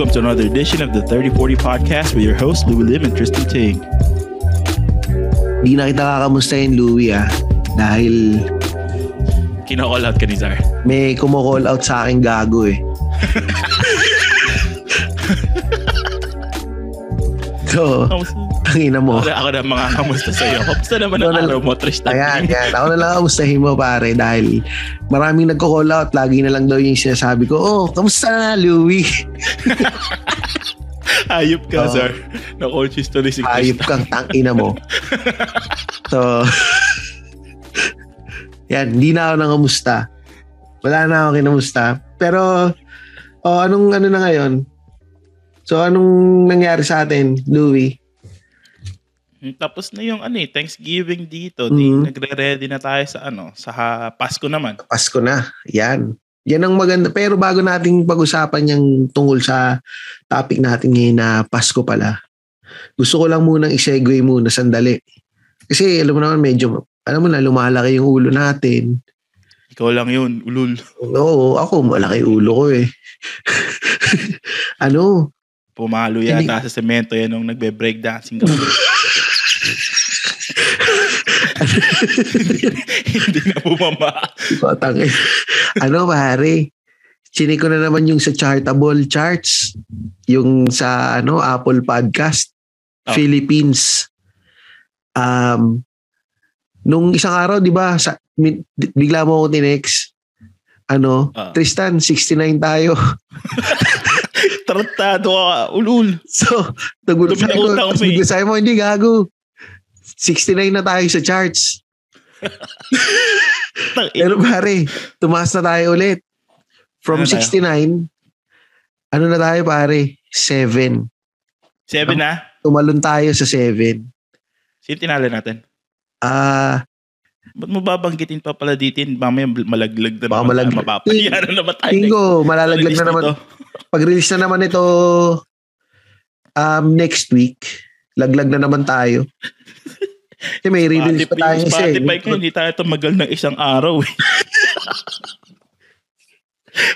welcome to another edition of the 3040 Podcast with your host, Louie Lim and Tristan Ting. Di na kita kakamustahin, Louie, ah. Dahil Kino-call out ka ni Zar. may kumo-call out sa akin gago eh. so, tangina mo. Ako, ako na mga kamusta sa'yo. Kamusta naman ang araw mo, Tristan? Ayan, yan. Ako na lang kamustahin mo, pare. Dahil maraming nagko-call out. Lagi na lang daw yung sinasabi ko, oh, kamusta na, Louie? Hayop ka, Oo. Zar. Na-conscious tuloy si Ayop Tristan. kang tangina mo. so, yan, hindi na ako nang kamusta. Wala na ako kinamusta. Pero, oh, anong ano na ngayon? So, anong nangyari sa atin, Louie? Tapos na yung ano eh, Thanksgiving dito. Mhm. Di, nagre-ready na tayo sa ano, sa Pasko naman. Pasko na. Yan. Yan ang maganda. Pero bago nating pag-usapan yung tungkol sa topic natin ngayon na Pasko pala, gusto ko lang munang i-segue muna sandali. Kasi alam mo naman medyo, alam mo na, lumalaki yung ulo natin. Ikaw lang yun, ulul. Oo, ako malaki ulo ko eh. ano? Pumalo yata sa semento yan nung nagbe-breakdancing ka. hindi, na bumama. Batang eh. ano pare? Chinik ko na naman yung sa Chartable Charts. Yung sa ano Apple Podcast. Oh. Philippines. Um, nung isang araw, di ba, sa, bigla mo ako tinext. Ano, Ah. Tristan, 69 tayo. Tratado ka, ulul. So, nagulat na ko. eh. bigla sabi mo, hindi gago. 69 na tayo sa charts. Pero pare, tumaas na tayo ulit. From Ano tayo? 69, ano na tayo pare? 7. Seven na? Tumalon tayo sa 7. Sino tinalo natin? Ah, Ba't mo babanggitin pa pala dito? Mamaya malaglag na Baka naman malag- tayo. Mapapahiya na naman tayo. tingko, malalaglag na naman. Pag-release na naman ito um, next week, laglag na naman tayo. Kasi may re-release pa tayo isa eh. Spotify ko, hindi tayo tumagal ng isang araw eh.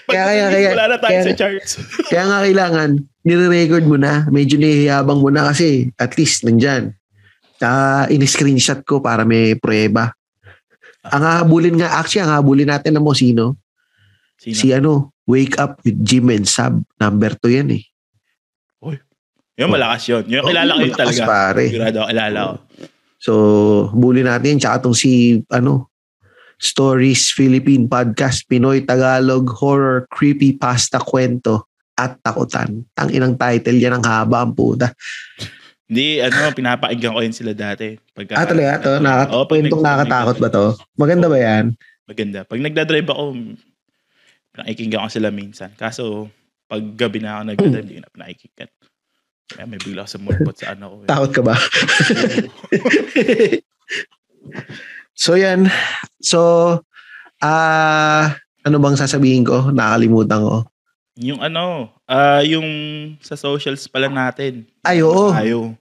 Pag Kaya- kaya- kaya- wala na tayo kaya- sa charts. Kaya nga kailangan, nire-record mo na. Medyo nihiyabang mo na kasi at least nandyan. Tsaka in-screenshot ko para may prueba. Ang hahabulin nga, actually, ang hahabulin natin na mo sino? Sino? Si ano, Wake Up with Jim and Sab. Number 2 yan eh. Yung malakas yun. Yung kilala ko yun Malakas, talaga. pare. Sigurado kilala ko. So, bulin natin. Tsaka itong si, ano, Stories Philippine Podcast, Pinoy Tagalog Horror Creepy Pasta Kwento at Takutan. Ang inang title yan, ang haba ang puta. Hindi, ano, pinapakinggan ko yun sila dati. Pagka, Ah, talaga to? Nakat- Oo, pag kwentong nakakatakot ba to? Maganda ba yan? Maganda. Pag nagdadrive ako, pinakikinggan ko sila minsan. Kaso, pag gabi na ako nagdadrive, hindi ko na pinakikinggan. Kaya may bigla sa mulpot sa ano ko. eh. Takot ka ba? so yan. So, ah ano bang sasabihin ko? Nakalimutan ko. Yung ano, ah yung sa socials pala natin. Ay, oo. Tayo.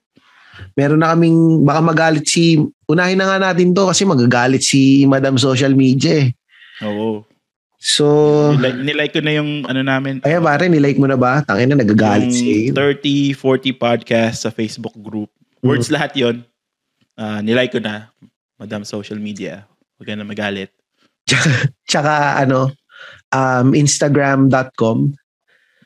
Meron na kaming, baka magalit si, unahin na nga natin to kasi magagalit si Madam Social Media eh. Oo. So, Nilike, nilike ko na yung ano namin. ayan pare, nilike mo na ba? Tangin na nagagalit si yung 30, 40 podcast sa Facebook group. Words Mm. lahat yon. Ah, nilike ko na. Madam social media. Huwag ka na magalit. Tsaka ano, um, instagram.com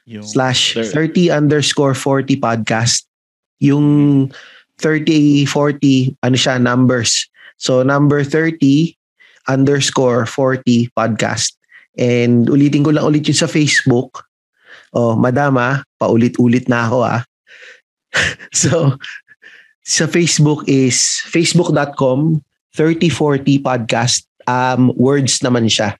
Yung slash Thir- 30 underscore 40 podcast. Yung 30, 40, ano siya, numbers. So, number 30 underscore 40 podcast. And ulitin ko lang ulit yun sa Facebook. Oh, madama, paulit-ulit na ako ah. so, sa Facebook is facebook.com 3040 podcast. Um, words naman siya.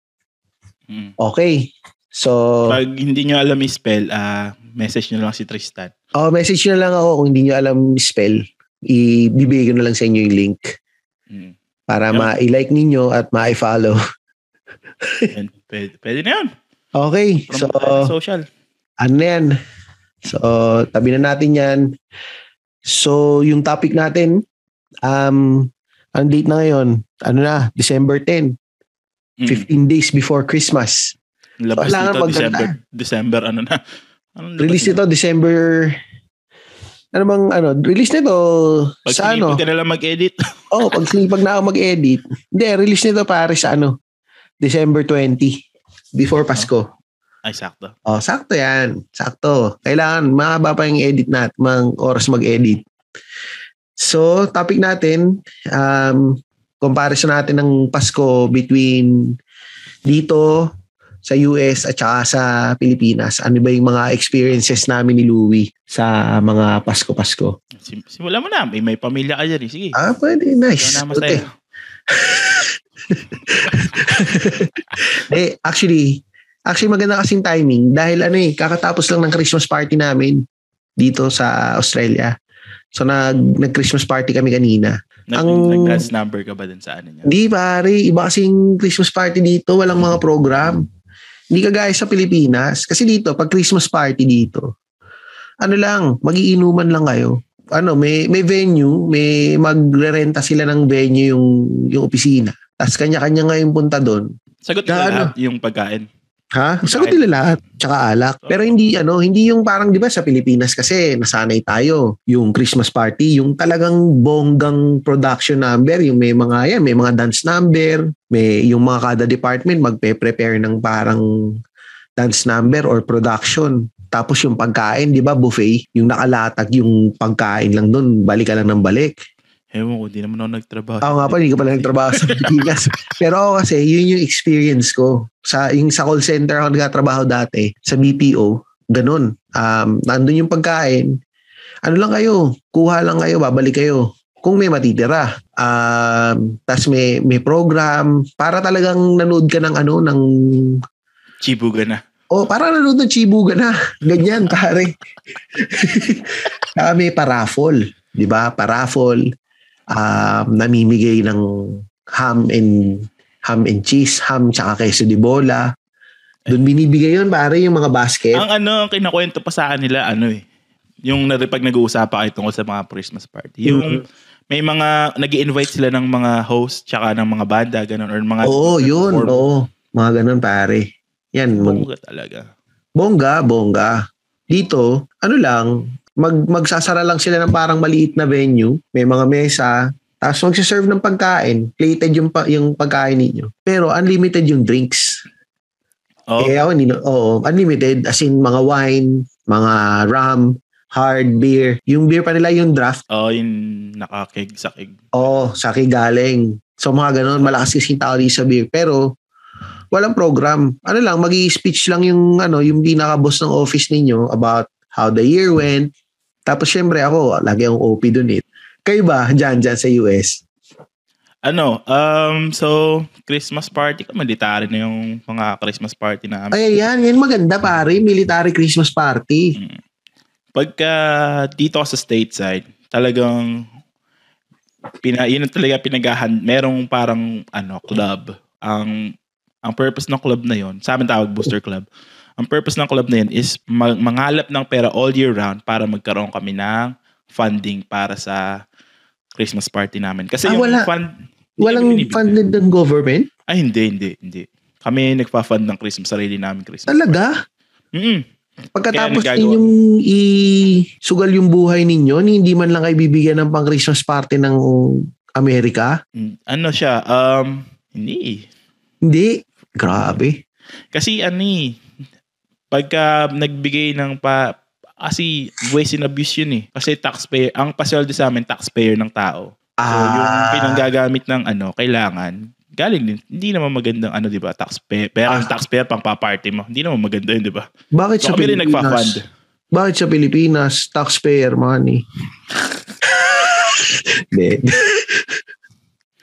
Mm. Okay. So, Pag hindi nyo alam i-spell, ah message nyo lang si Tristan. Oh, message nyo lang ako kung hindi nyo alam spell. Ibibigay ko na lang sa inyo yung link Mm. para Yun. ma-like ninyo at ma-follow. Pwede, pwede na yun. Okay. From So, social. ano yan? So, tabi na natin yan. So, yung topic natin, um, ang date na ngayon, ano na, December 10, Mm. 15 days before Christmas. Labas dito, maganda. December, December, ano na. Anong Release nito December ano bang ano, release nito Pag sa ano? ka na lang mag-edit. Oh, pag sinipag na ako mag-edit. Hindi, release nito pare sa ano, December 20 before Pasko. Ay, sakto. Oh, sakto 'yan. Sakto. Kailangan mahaba pa yung edit natin, mang oras mag-edit. So, topic natin um comparison natin ng Pasko between dito sa US at saka sa Pilipinas. Ano ba yung mga experiences namin ni Louie sa mga Pasko-Pasko? Sim- Simulan mo na. May, may pamilya ka dyan eh. Sige. Ah, pwede. Nice. Na Okay. Eh, actually, actually maganda kasing timing dahil ano eh, kakatapos lang ng Christmas party namin dito sa Australia. So nag nag-Christmas party kami kanina. Nag, Ang- Nag-dance number ka ba dun sa ano niya? Hindi pare, iba kasing Christmas party dito, walang mga program. Hindi kagaya sa Pilipinas. Kasi dito, pag Christmas party dito, ano lang, magiinuman lang kayo. Ano, may may venue, may magre-renta sila ng venue yung yung opisina. Tapos kanya-kanya nga yung punta doon. Sagot ko Gaano? lahat yung pagkain. Ha? Sagot nila lahat. Tsaka alak. Pero hindi ano, hindi yung parang 'di ba sa Pilipinas kasi nasanay tayo yung Christmas party, yung talagang bonggang production number, yung may mga yan, may mga dance number, may yung mga kada department magpe-prepare ng parang dance number or production. Tapos yung pagkain, 'di ba, buffet, yung nakalatag yung pagkain lang doon, balik ka lang ng balik. Ewan ko, di naman ako nagtrabaho. Ako nga pa, hindi ka pala nagtrabaho sa Pilipinas. Pero ako kasi, yun yung experience ko. Sa, yung sa call center ako nagtatrabaho dati, sa BPO, ganun. Um, nandun yung pagkain. Ano lang kayo, kuha lang kayo, babalik kayo. Kung may matitira. Um, Tapos may, may program. Para talagang nanood ka ng ano, ng Chibuga na. Oh, para nanood ng Chibuga na. Ganyan, pare. Saka may paraffol. Di ba? Paraffol. Um, namimigay ng ham and ham and cheese, ham tsaka queso de bola. Doon binibigay yun, pare, yung mga basket. Ang ano, ang kinakwento pa sa kanila, ano eh, yung na- pag nag-uusapan kayo tungkol sa mga Christmas party. Yung Mm-hmm. may mga, nag invite sila ng mga host tsaka ng mga banda, ganun, or mga Oo, yun. perform. Oo. Mga ganun, pare. Yan, mag, Bongga talaga. Bongga, bongga. Dito, ano lang, mag, magsasara lang sila ng parang maliit na venue, may mga mesa, tapos magsiserve ng pagkain, plated yung, pa, yung pagkain ninyo. Pero unlimited yung drinks. Oh, Eh ako, na- oo, unlimited, as in mga wine, mga rum, hard beer. Yung beer pa nila, yung draft, oh, yung nakakeg sa keg. oh, saki galing. So mga ganun, malakas kasi yung tao sa beer. Pero, walang program. Ano lang, mag speech lang yung, ano, yung pinaka-boss ng office ninyo about how the year went. Tapos syempre ako, lagi akong OP dun eh. Kayo ba, dyan, dyan sa US? Ano, um, so, Christmas party ko, military na yung mga Christmas party namin. Ay, yan, yan maganda pare, military Christmas party. Pagka dito sa stateside, talagang pina, yun talaga pinagahan, merong parang ano, club. Ang ang purpose ng club na yon, sa amin tawag booster club. Ang purpose ng club na yun is mag, mangalap ng pera all year round para magkaroon kami ng funding para sa Christmas party namin. Kasi Ah, yung wala. fund, Walang funded ng government? Ay, hindi, hindi, hindi. Kami nagpa-fund ng Christmas, sarili namin Christmas. Talaga? Mm Pagkatapos ninyong isugal yung buhay ninyo, ni hindi man lang kayo bibigyan ng pang Christmas party ng Amerika? Mm, Ano siya, um, hindi. Hindi. Grabe. Kasi ano eh, pagka nagbigay ng pa, kasi waste and abuse yun eh. Kasi taxpayer, ang pasweldo sa amin, taxpayer ng tao. So yung Ah, pinanggagamit ng ano, kailangan, galing din. Hindi naman magandang ano, di ba? Taxpayer. Pero ang Ah. taxpayer pang paparty mo. Hindi naman maganda yun, di ba? bakit So sa Pilipinas? nagpa-fund. Bakit sa Pilipinas, taxpayer money? Hindi.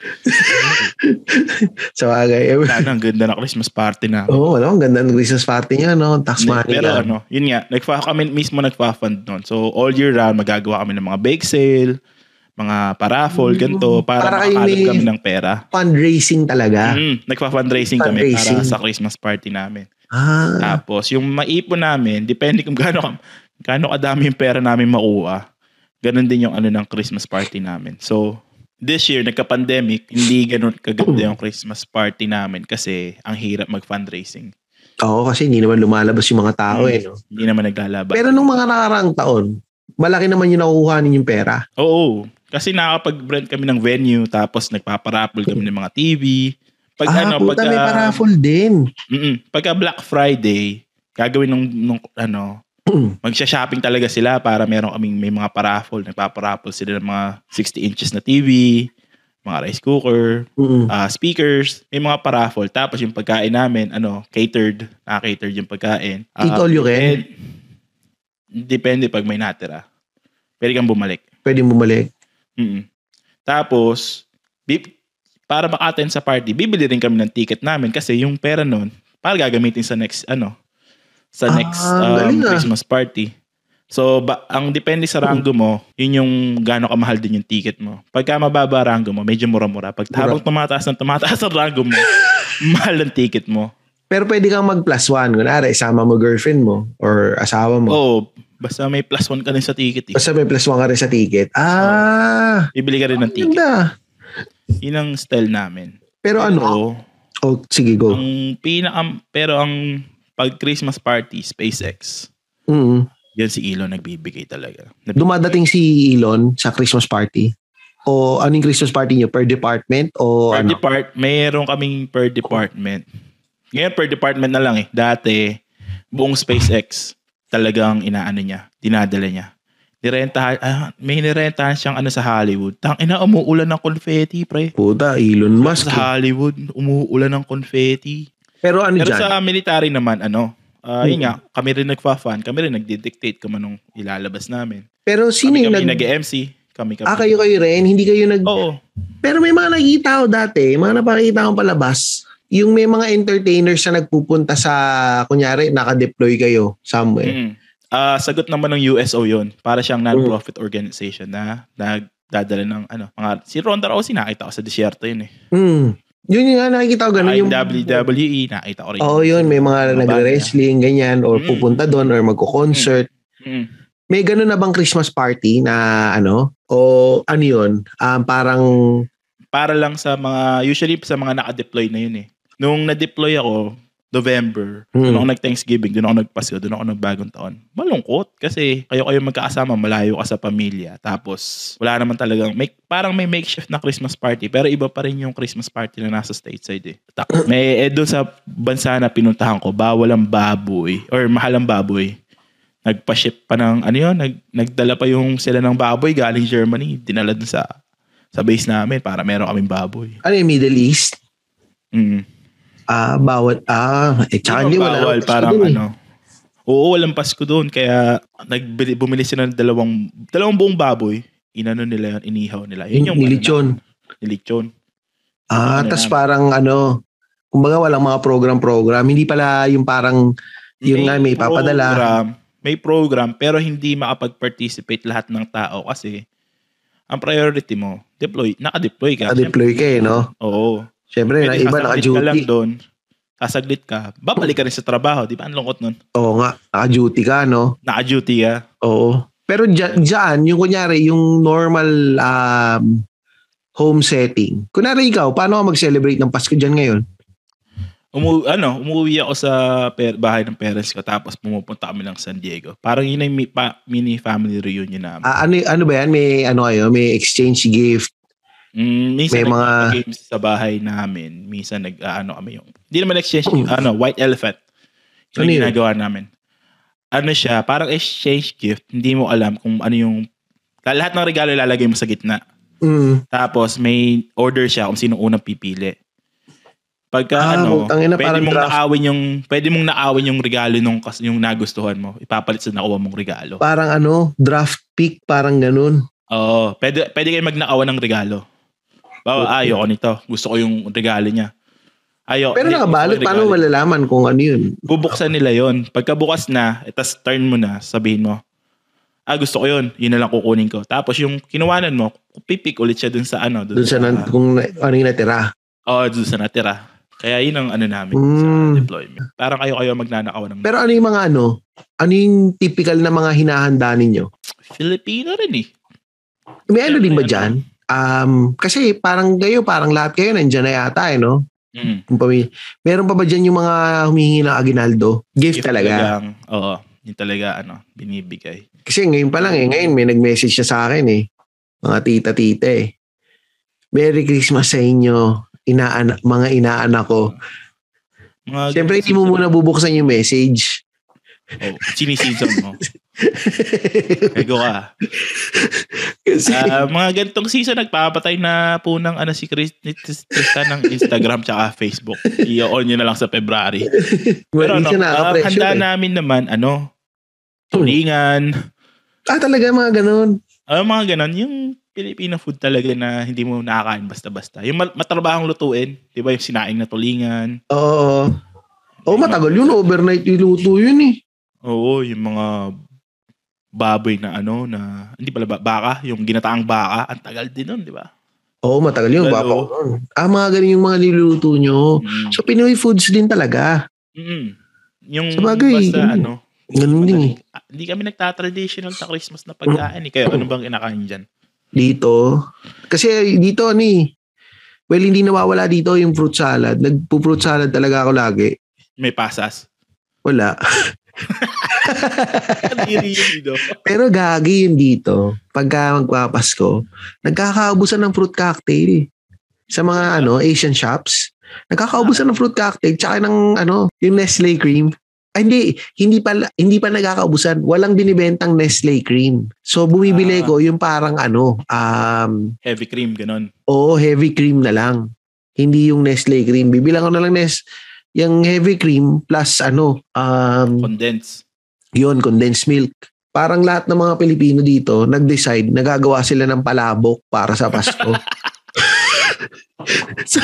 sa bagay. eh, Sana ang ganda ng Christmas party na. Oo, oh, ano, ang ganda ng Christmas party niya, no? Tax money Pero lang. ano, yun nga, nagfa kami mismo nagfa-fund noon. So all year round magagawa kami ng mga bake sale, mga paraffle, ganito, para, Mm. Para makakalap kami ng pera. Fundraising talaga. Mm, nagpa-fundraising kami para sa Christmas party namin. Ah, Tapos, yung maipon namin, depende kung gaano, gaano kadami yung pera namin makuha, ganun din yung ano ng Christmas party namin. So, this year, nagka-pandemic, hindi ganun kaganda yung Christmas party namin kasi ang hirap mag-fundraising. Oo, kasi hindi naman lumalabas yung mga tao Mm. eh, no? Hindi naman naglalaban. Pero nung mga nakaraang taon, malaki naman yung nakukuha ninyong pera. Oo. Kasi nakakapag-rent kami ng venue, tapos nagpaparaffle kami ng mga TV. Pag ah, ano, puta, pagka, may paraffle din. Mm-mm. pagka Black Friday, gagawin nung, nung ano, magsha-shopping talaga sila para meron kaming may mga paraffle. Nagpaparaffle sila ng mga 60 inches na TV, mga rice cooker, Mm-mm. ah, speakers, may mga paraffle. Tapos yung pagkain namin, ano, catered, naka-catered yung pagkain. Eat all you can? depend- Depende pag may natira. Pwede kang bumalik. Pwede bumalik. Mm. Tapos, bi- para maka-attend sa party, bibili rin kami ng ticket namin kasi yung pera nun, para gagamitin sa next, ano, sa Ah, next um, galing ah. Christmas party. So, ba, ang depende sa rango mo, yun yung gaano kamahal din yung ticket mo. Pagka mababa rango mo, medyo mura-mura. Pag Mura. habang tumataas ng tumataas ang rango mo, mahal ang ticket mo. Pero pwede kang mag plus one. Kunwari, isama mo girlfriend mo or asawa mo. Oo, basta may plus one ka rin sa ticket. Eh. Basta may plus one ka rin sa ticket. Ah, Bibili ka rin ng ticket. ganda. Yun ang style namin. Pero ano? Oo. Oh, sige, go. Ang pinaka pero ang pag Christmas party SpaceX, Mm. yan si Elon nagbibigay talaga. Dumadating si Elon sa Christmas party. O anong Christmas party nyo? Per department? O per ano? depart, mayroon kaming per department. Ngayon per department na lang eh. Dati buong SpaceX talagang inaano niya, dinadala niya. Nirentahan, ah, may nirentahan siyang ano sa Hollywood. Tang ina umuulan ng confetti, pre. Puta, Elon Musk. eh. Sa Hollywood, umuulan ng confetti. Pero ano Pero dyan? sa military naman, ano, ah, Hmm. yun nga, kami rin nagfa-fan, kami rin nagdi-dictate kung anong ilalabas namin. Pero sino Kami yung kami nag... nag-MC, kami kami. Ah, kayo kayo rin? Hindi kayo nag... Oo. Pero may mga nakikita ko dati, mga napakita akong palabas. Yung may mga entertainers na nagpupunta sa, kunyari, naka-deploy kayo somewhere. Mm. Ah, sagot naman ng USO 'yon. Para siyang non-profit organization na nagdadala ng ano, mga si Ronda Rousey nakita ko sa disyerto 'yun eh. Mm. Yun yung nga nakikita ko ganun. Yung, WWE nakita ko rin. Oo, yun. May mga nagre-wrestling, ganyan, or Mm. pupunta doon, or magko-concert. Mm. May ganun na bang Christmas party na ano? O ano yun? Um, parang, Para lang sa mga usually sa mga naka-deploy na 'yun eh. Nung na-deploy ako November, Hmm. doon ako nag-Thanksgiving, doon ako nagpasko, doon ako nagbagong taon. Malungkot kasi kayo kayo magkakasama, malayo ka sa pamilya. Tapos wala naman talagang may parang may makeshift na Christmas party pero iba pa rin yung Christmas party na nasa stateside eh. May eh, doon sa bansa na pinuntahan ko, bawal ang baboy or mahal ang baboy. Nagpa-ship pa ng ano yun, nag, nagdala pa yung sila ng baboy galing Germany, dinala dun sa sa base namin para meron kaming baboy. ano yung Middle East? Mm. Ah, bawat, ah, eh, tsaka hindi wala. bawal, parang eh. ano. Oo, walang Pasko doon. Kaya nagbili, bumili sila ng dalawang, dalawang buong baboy. Inano nila yun, inihaw nila. Yun yung Nilitsyon. Nilitsyon. Ah, Ano tas parang ano, kumbaga walang mga program-program. Hindi pala yung parang, yung nga may papadala. Program, may program, pero hindi makapag-participate lahat ng tao kasi ang priority mo, deploy, naka-deploy ka. naka-deploy ka eh, no? Oo. Siyempre, na iba sasaglit ka lang naka-duty. doon. Sasaglit ka. Babalik ka rin sa trabaho. Di ba? Ang lungkot nun. Oo nga, naka-duty ka, no? Naka-duty ka. Oo. Pero dyan, dyan, yung kunyari, yung normal um, home setting. Kunyari ikaw, paano ka mag-celebrate ng Pasko dyan ngayon? Umu ano, umuwi ako sa per- bahay ng parents ko tapos pumupunta kami ng San Diego. Parang yun ang mi- pa- mini family reunion namin. Ah, ano, ano ba yan? May, ano kayo? May exchange gift? Mm, minsan may mga- games sa bahay namin. Minsan nag ano kami yung hindi naman exchange ano white elephant. Ano Yun yung yun? ginagawa namin. Ano siya, parang exchange gift. Hindi mo alam kung ano yung lahat ng regalo ilalagay mo sa gitna. Mm. Tapos may order siya kung sino unang pipili. Pagka Ah, ano, ina, pwede mong draft. nakawin yung pwede mong nakawin yung regalo nung yung nagustuhan mo. Ipapalit sa nakuha mong regalo. Parang ano, draft pick, parang ganun. Oo, pwede pwede kayo magnakawan ng regalo. Bawa, Okay. ayoko nito. Gusto ko yung regalo niya. Ayo. Pero nakabalot, paano malalaman kung ano yun? Bubuksan nila yon. Pagka bukas na, itas turn mo na, sabihin mo, ah gusto ko yun, yun na lang kukunin ko. Tapos yung kinuwanan mo, pipik ulit siya dun sa ano. Doon sa, nan- kung na- ano yung natira. Oo, dun sa natira. Kaya yun ang ano namin Mm. sa deployment. Parang kayo-kayo magnanakaw ng Pero ano yung mga ano? Ano yung typical na mga hinahanda ninyo? Filipino rin eh. May ano din ba Ano? dyan? Um, kasi parang kayo, parang lahat kayo nandyan na yata eh, no? Mm. Pamilya. Meron pa ba dyan yung mga humihingi ng aginaldo? Gift, Gift talaga. talagang, Oo. Yung talaga, ano, binibigay. Kasi ngayon pa lang eh. Ngayon may nag-message siya sa akin eh. Mga tita-tita eh. Merry Christmas sa inyo. Inaanak, mga inaanak ko. Mga Siyempre, hindi mo muna bubuksan yung message. Oh, siniseason mo. Ego ka. Kasi, Ah, mga ganitong season, nagpapatay na po ng ano, si Chris, ni Tris- Tristan ng Instagram tsaka Facebook. I-on nyo na lang sa February. Pero ano, ah, nakaka-pressure handa eh. namin naman, ano, tulingan. Ah, talaga mga ganun. Ah, mga ganon, yung Filipino food talaga na hindi mo nakakain basta-basta. Yung mat- matrabahong lutuin, di ba yung sinaing na tulingan. Oo. Oh, matagal yun. Overnight niluto yun eh. Oo, yung mga baboy na ano, na, hindi pala ba, baka, yung ginataang baka, ang tagal din nun, di ba? Oo, matagal yun. Lalo. Bapa ko nun. Ah, mga ganun yung mga niluluto nyo. Mm. So, Pinoy foods din talaga. Mm. Yung Sabagay, basta mm. ano, Ganun din eh. ah, hindi kami nagta-traditional sa Christmas na pagkain. Eh. Kayo, ano bang kinakain dyan? Dito. Kasi dito, ni well, hindi nawawala dito yung fruit salad. Nagpo-fruit salad talaga ako lagi. May pasas. Wala. Kadiri yun dito. Pero gagi yun dito. Pagka magpapasko, nagkakaubusan ng fruit cocktail. Sa mga ano Asian shops. Nagkakaubusan ng fruit cocktail tsaka ng ano, yung Nestle cream. Ay, hindi, hindi pa hindi pa nagkakaubusan. Walang binibentang Nestle cream. So bumibili Ah. ko yung parang ano, um Heavy cream, ganon. Oo, heavy cream na lang. Hindi yung Nestle cream. Bibilang ko na lang Nes, yung heavy cream plus ano, um, Condense. yun, condensed milk. Parang lahat ng mga Pilipino dito, nag-decide, nagagawa sila ng palabok para sa Pasko. so,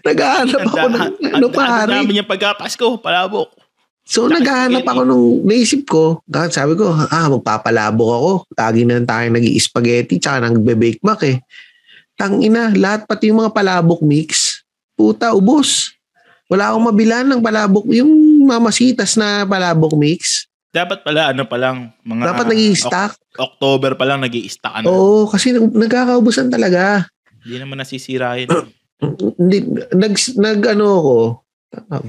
naghahanap ako ng ano pare. namin yung pagkapasko, palabok. So, Tsaka naghahanap ako nung naisip ko. Sabi ko, ah, magpapalabok ako. Lagi na tayo nag spaghetti tsaka nagbe-bake mac eh. Tangina, lahat pati yung mga palabok mix. Puta, ubos. Wala akong mabilan ng palabok. Yung mamasitas na palabok mix. Dapat pala, ano pa lang, mga... Dapat nag stock Ok- October pa lang nag stock ano. Oo, kasi nag- nagkakaubusan talaga. Hindi naman nasisira yun. Hindi, nag, nag ano ako?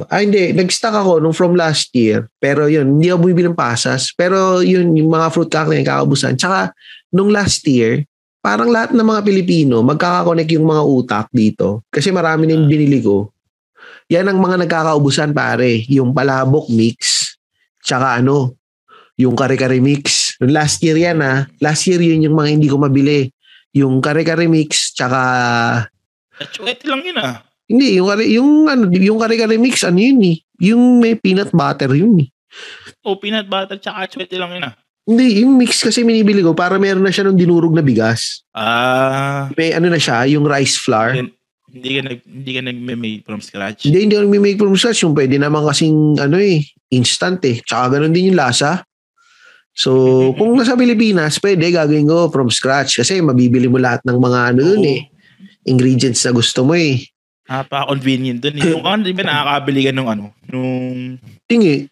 Ah, hindi. Nag-stock ako nung from last year. Pero yun, hindi ako bumibili ng pasas. Pero yun, yung mga fruit cocktail kakaubusan. Tsaka, nung last year, parang lahat ng mga Pilipino, magkakakonek yung mga utak dito. Kasi marami na yung binili ko. Yan ang mga nagkakaubusan pare. Yung palabok mix. Tsaka ano, yung kare-kare mix. Nung Last year yan ha. Last year yun yung mga hindi ko mabili. Yung kare-kare mix, tsaka Chwete lang yun ah. hindi, yung kare, yung ano, yung kare-kare mix ano yun eh. Yung may peanut butter yun eh. O peanut butter tsaka chwete lang yun ah. Hindi, yung mix kasi minibili ko para meron na siya ng dinurog na bigas. Ah, May ano na siya, yung rice flour. Yun. Hindi ka nag hindi ka nag-made from scratch. Hindi, hindi ako nag-make from scratch. Yung pwede naman kasing ano eh, instant eh. Tsaka ganun din yung lasa. So, kung nasa Pilipinas, pwede gagawin ko from scratch kasi mabibili mo lahat ng mga ano Oo. eh. Ingredients na gusto mo eh. Napaka-convenient dun. eh. Yung ano, di ba nakakabili ka nung ano, nung Tingi.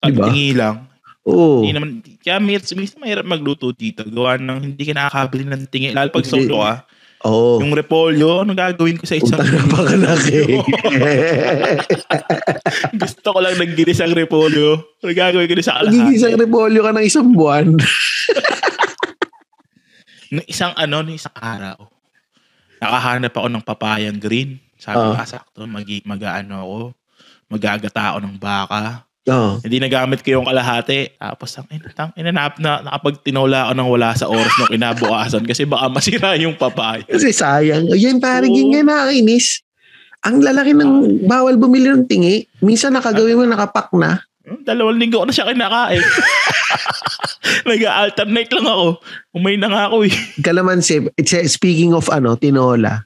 at Diba? tingi lang. Oo. Hindi naman, kaya minsan mahirap magluto dito. Gawa ng hindi ka nakakabili ng tingi. Lalo pag solo ka. Oo. Yung repolyo, ano gagawin ko sa isang Punta na pa ka na Gusto ko lang ng ginisang repolyo. Ano gagawin ko sa kalahati? repolyo ka ng isang buwan. Nung isang ano, nung isang araw, nakahanap ako ng papayang green. Sabi ko, Ah. ah, sakto, mag, mag-ano ako, magagata ako ng baka. Oo. Hindi nagamit ko yung kalahati. Tapos, ang ina, tang, ina, na, na, nakapag tinola ako ng wala sa oras ng kinabukasan kasi baka masira yung papaya. Kasi sayang. Yan parang Oo. yun nga nakakainis. Ang lalaki ng bawal bumili ng tingi. Minsan nakagawin mo nakapak na. Hmm, Dalawang linggo ko na siya kinakain. Nag-alternate lang ako. Umay na nga ako eh. Kalamansi, it's, speaking of ano, tinola.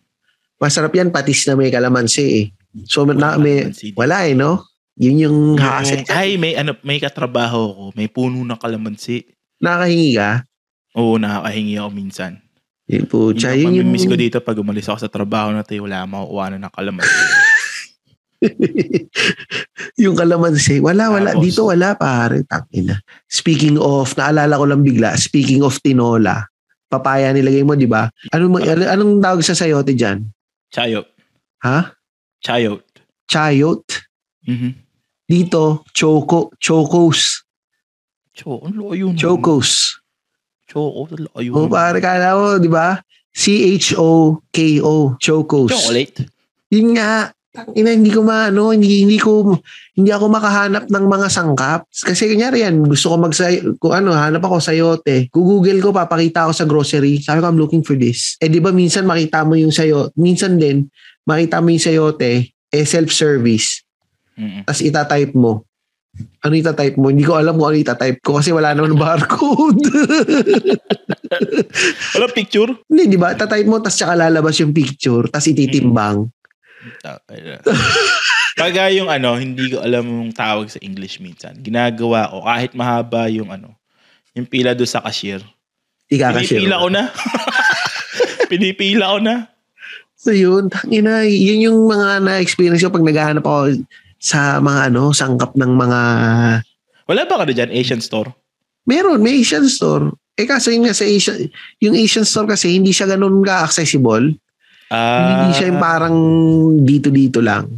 Masarap yan patis na may kalamansi eh. So na, may, wala eh no? Yun yung. Yung- ay, may, ano, may katrabaho ko. May puno ng kalamansi. Nakahingi ka. Oo, nakakahingi ako minsan. Yun po. Yun yun yung yung... miss ko dito pag umalis ako sa trabaho na tayo, wala makukuha na ng kalamansi. yung kalamansi. Wala, wala. Tapos- Dito wala pare. Tangina. Speaking of, naalala ko lang bigla, speaking of tinola, papaya nilagay mo, di ba? Anong, anong tawag sa sayote dyan? Chayo. Ha? Chayot. Chayot. Mhm. Dito, Choco, Chocos. Cho, ang layo. Chocos. Choco, layo. O pare, kala mo, di ba? C-H-O-K-O. Chocos. Chocolate. Yun nga. Ina, hindi ko maano, hindi, hindi ko, hindi ako makahanap ng mga sangkap. Kasi kunyari yan, gusto ko mag kung ano, hanap ako sayote. Google ko, papakita ako sa grocery. Sabi ko, I'm looking for this. Eh, di ba minsan makita mo yung sayote, minsan din, makita mo yung sayote, eh, self-service. Mm-mm. Tapos itatype mo. Ano itatype mo? Hindi ko alam kung ano itatype ko kasi wala naman barcode. Wala picture? Hindi, di ba? Tatype mo, tapos tsaka lalabas yung picture, tapos ititimbang. Pag yung ano, hindi ko alam yung tawag sa English minsan. Ginagawa ko kahit mahaba yung ano, yung pila do sa cashier. Ikakashare. Pinipila ko na. Pinipila ko na. So yun, tangina, yun yung mga na-experience ko pag naghahanap ako sa mga ano, sangkap ng mga... Wala ba ka dyan, Asian store? Meron, may Asian store. Eh kaso yun nga sa Asian, yung Asian store kasi hindi siya ganun ka-accessible. Ah, hindi siya yung parang dito-dito lang.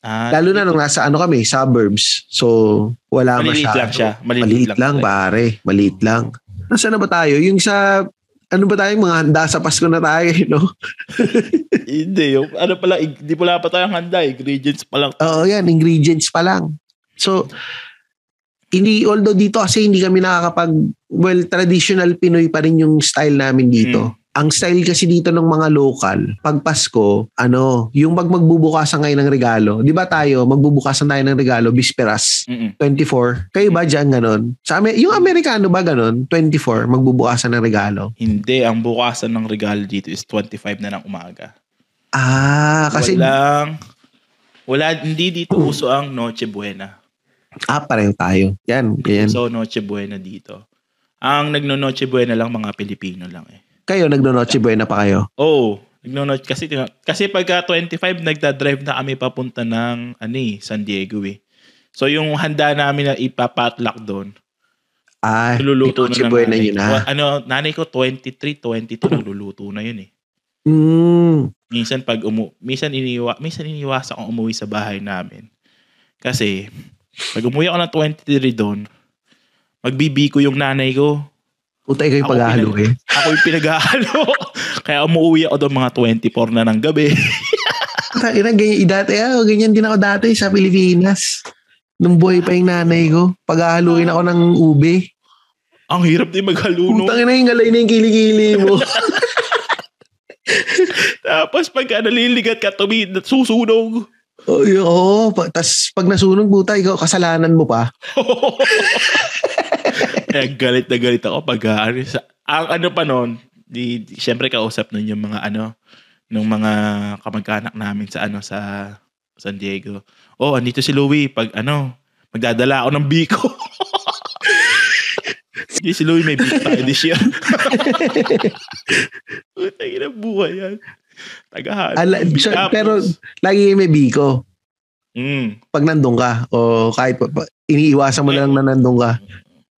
ah, Lalo na nung nasa ano kami, suburbs. So, wala Maliit masyado. lang siya. Maliit, Maliit, lang, lang. pare. Maliit lang. Nasaan na ba tayo? Yung sa, ano ba tayo, mga handa sa Pasko na tayo, eh, no? Hindi. Yung, ano pala, hindi pala pa tayong handa. Ingredients pa lang. Oo, yan, ingredients pa lang. So, hindi, although dito kasi hindi kami nakakapag, well, traditional Pinoy pa rin yung style namin dito. Ang style kasi dito ng mga local, pag Pasko, ano, yung pag magbubukasan ngayon ng regalo, di ba tayo, magbubukasan tayo ng regalo, bisperas, Mm-mm. 24. Kayo ba dyan ganon? Sa Amer- yung Amerikano ba ganon? 24, magbubukasan ng regalo. Hindi. Ang bukasan ng regalo dito is 25 na ng umaga. Ah, kasi, Walang, wala, hindi dito uso ang Noche Buena. ah, pareho tayo. Yan, yan. So, Noche Buena dito. Ang nagno-Noche Buena lang mga Pilipino lang eh. Kayo, nagno-noche buena pa kayo? Oh, nagno-Noche kasi kasi pagka 25 nagda-drive na kami papunta ng ano eh, San Diego eh. So yung handa namin na ipapatlock doon, Ah, niluluto na noche buena yun ko. ah. Ano, nanay ko 23, 22 nagluluto na yun eh. Mm. Minsan pag umu minsan iniwa minsan iniwasan akong umuwi sa bahay namin. Kasi pag umuwi ako ng 23 doon, magbibi ko yung nanay ko. Puta, ikaw yung Ako paghahalo eh. Ako yung pinaghahalo. Kaya umuwi ako doon mga 24 na ng gabi. Ina, ganyan, dati, ah, ganyan din ako dati sa Pilipinas. Nung buhay pa yung nanay ko, paghahaluin ako ng ube. Ang hirap din maghaluno. Putang ina yung galay na yung kilikili mo. Tapos pagka naliligat ka, tumi, susunog. oh, oo. Pa, tas pag nasunog puta, ikaw kasalanan mo pa. Kaya galit na galit ako pag ah, ano, sa, ang ano pa noon, di, di syempre kausap nun yung mga ano, nung mga kamag-anak namin sa ano sa San Diego. Oh, andito si Louie pag ano, magdadala ako ng biko. Sige, si Louie may biko tayo this year. Putang ina buhay yan. Tagahan. Ala, so, pero lagi may biko. mm, Pag nandun ka, o kahit pa, pa- iniiwasan mo na lang na nandun ka.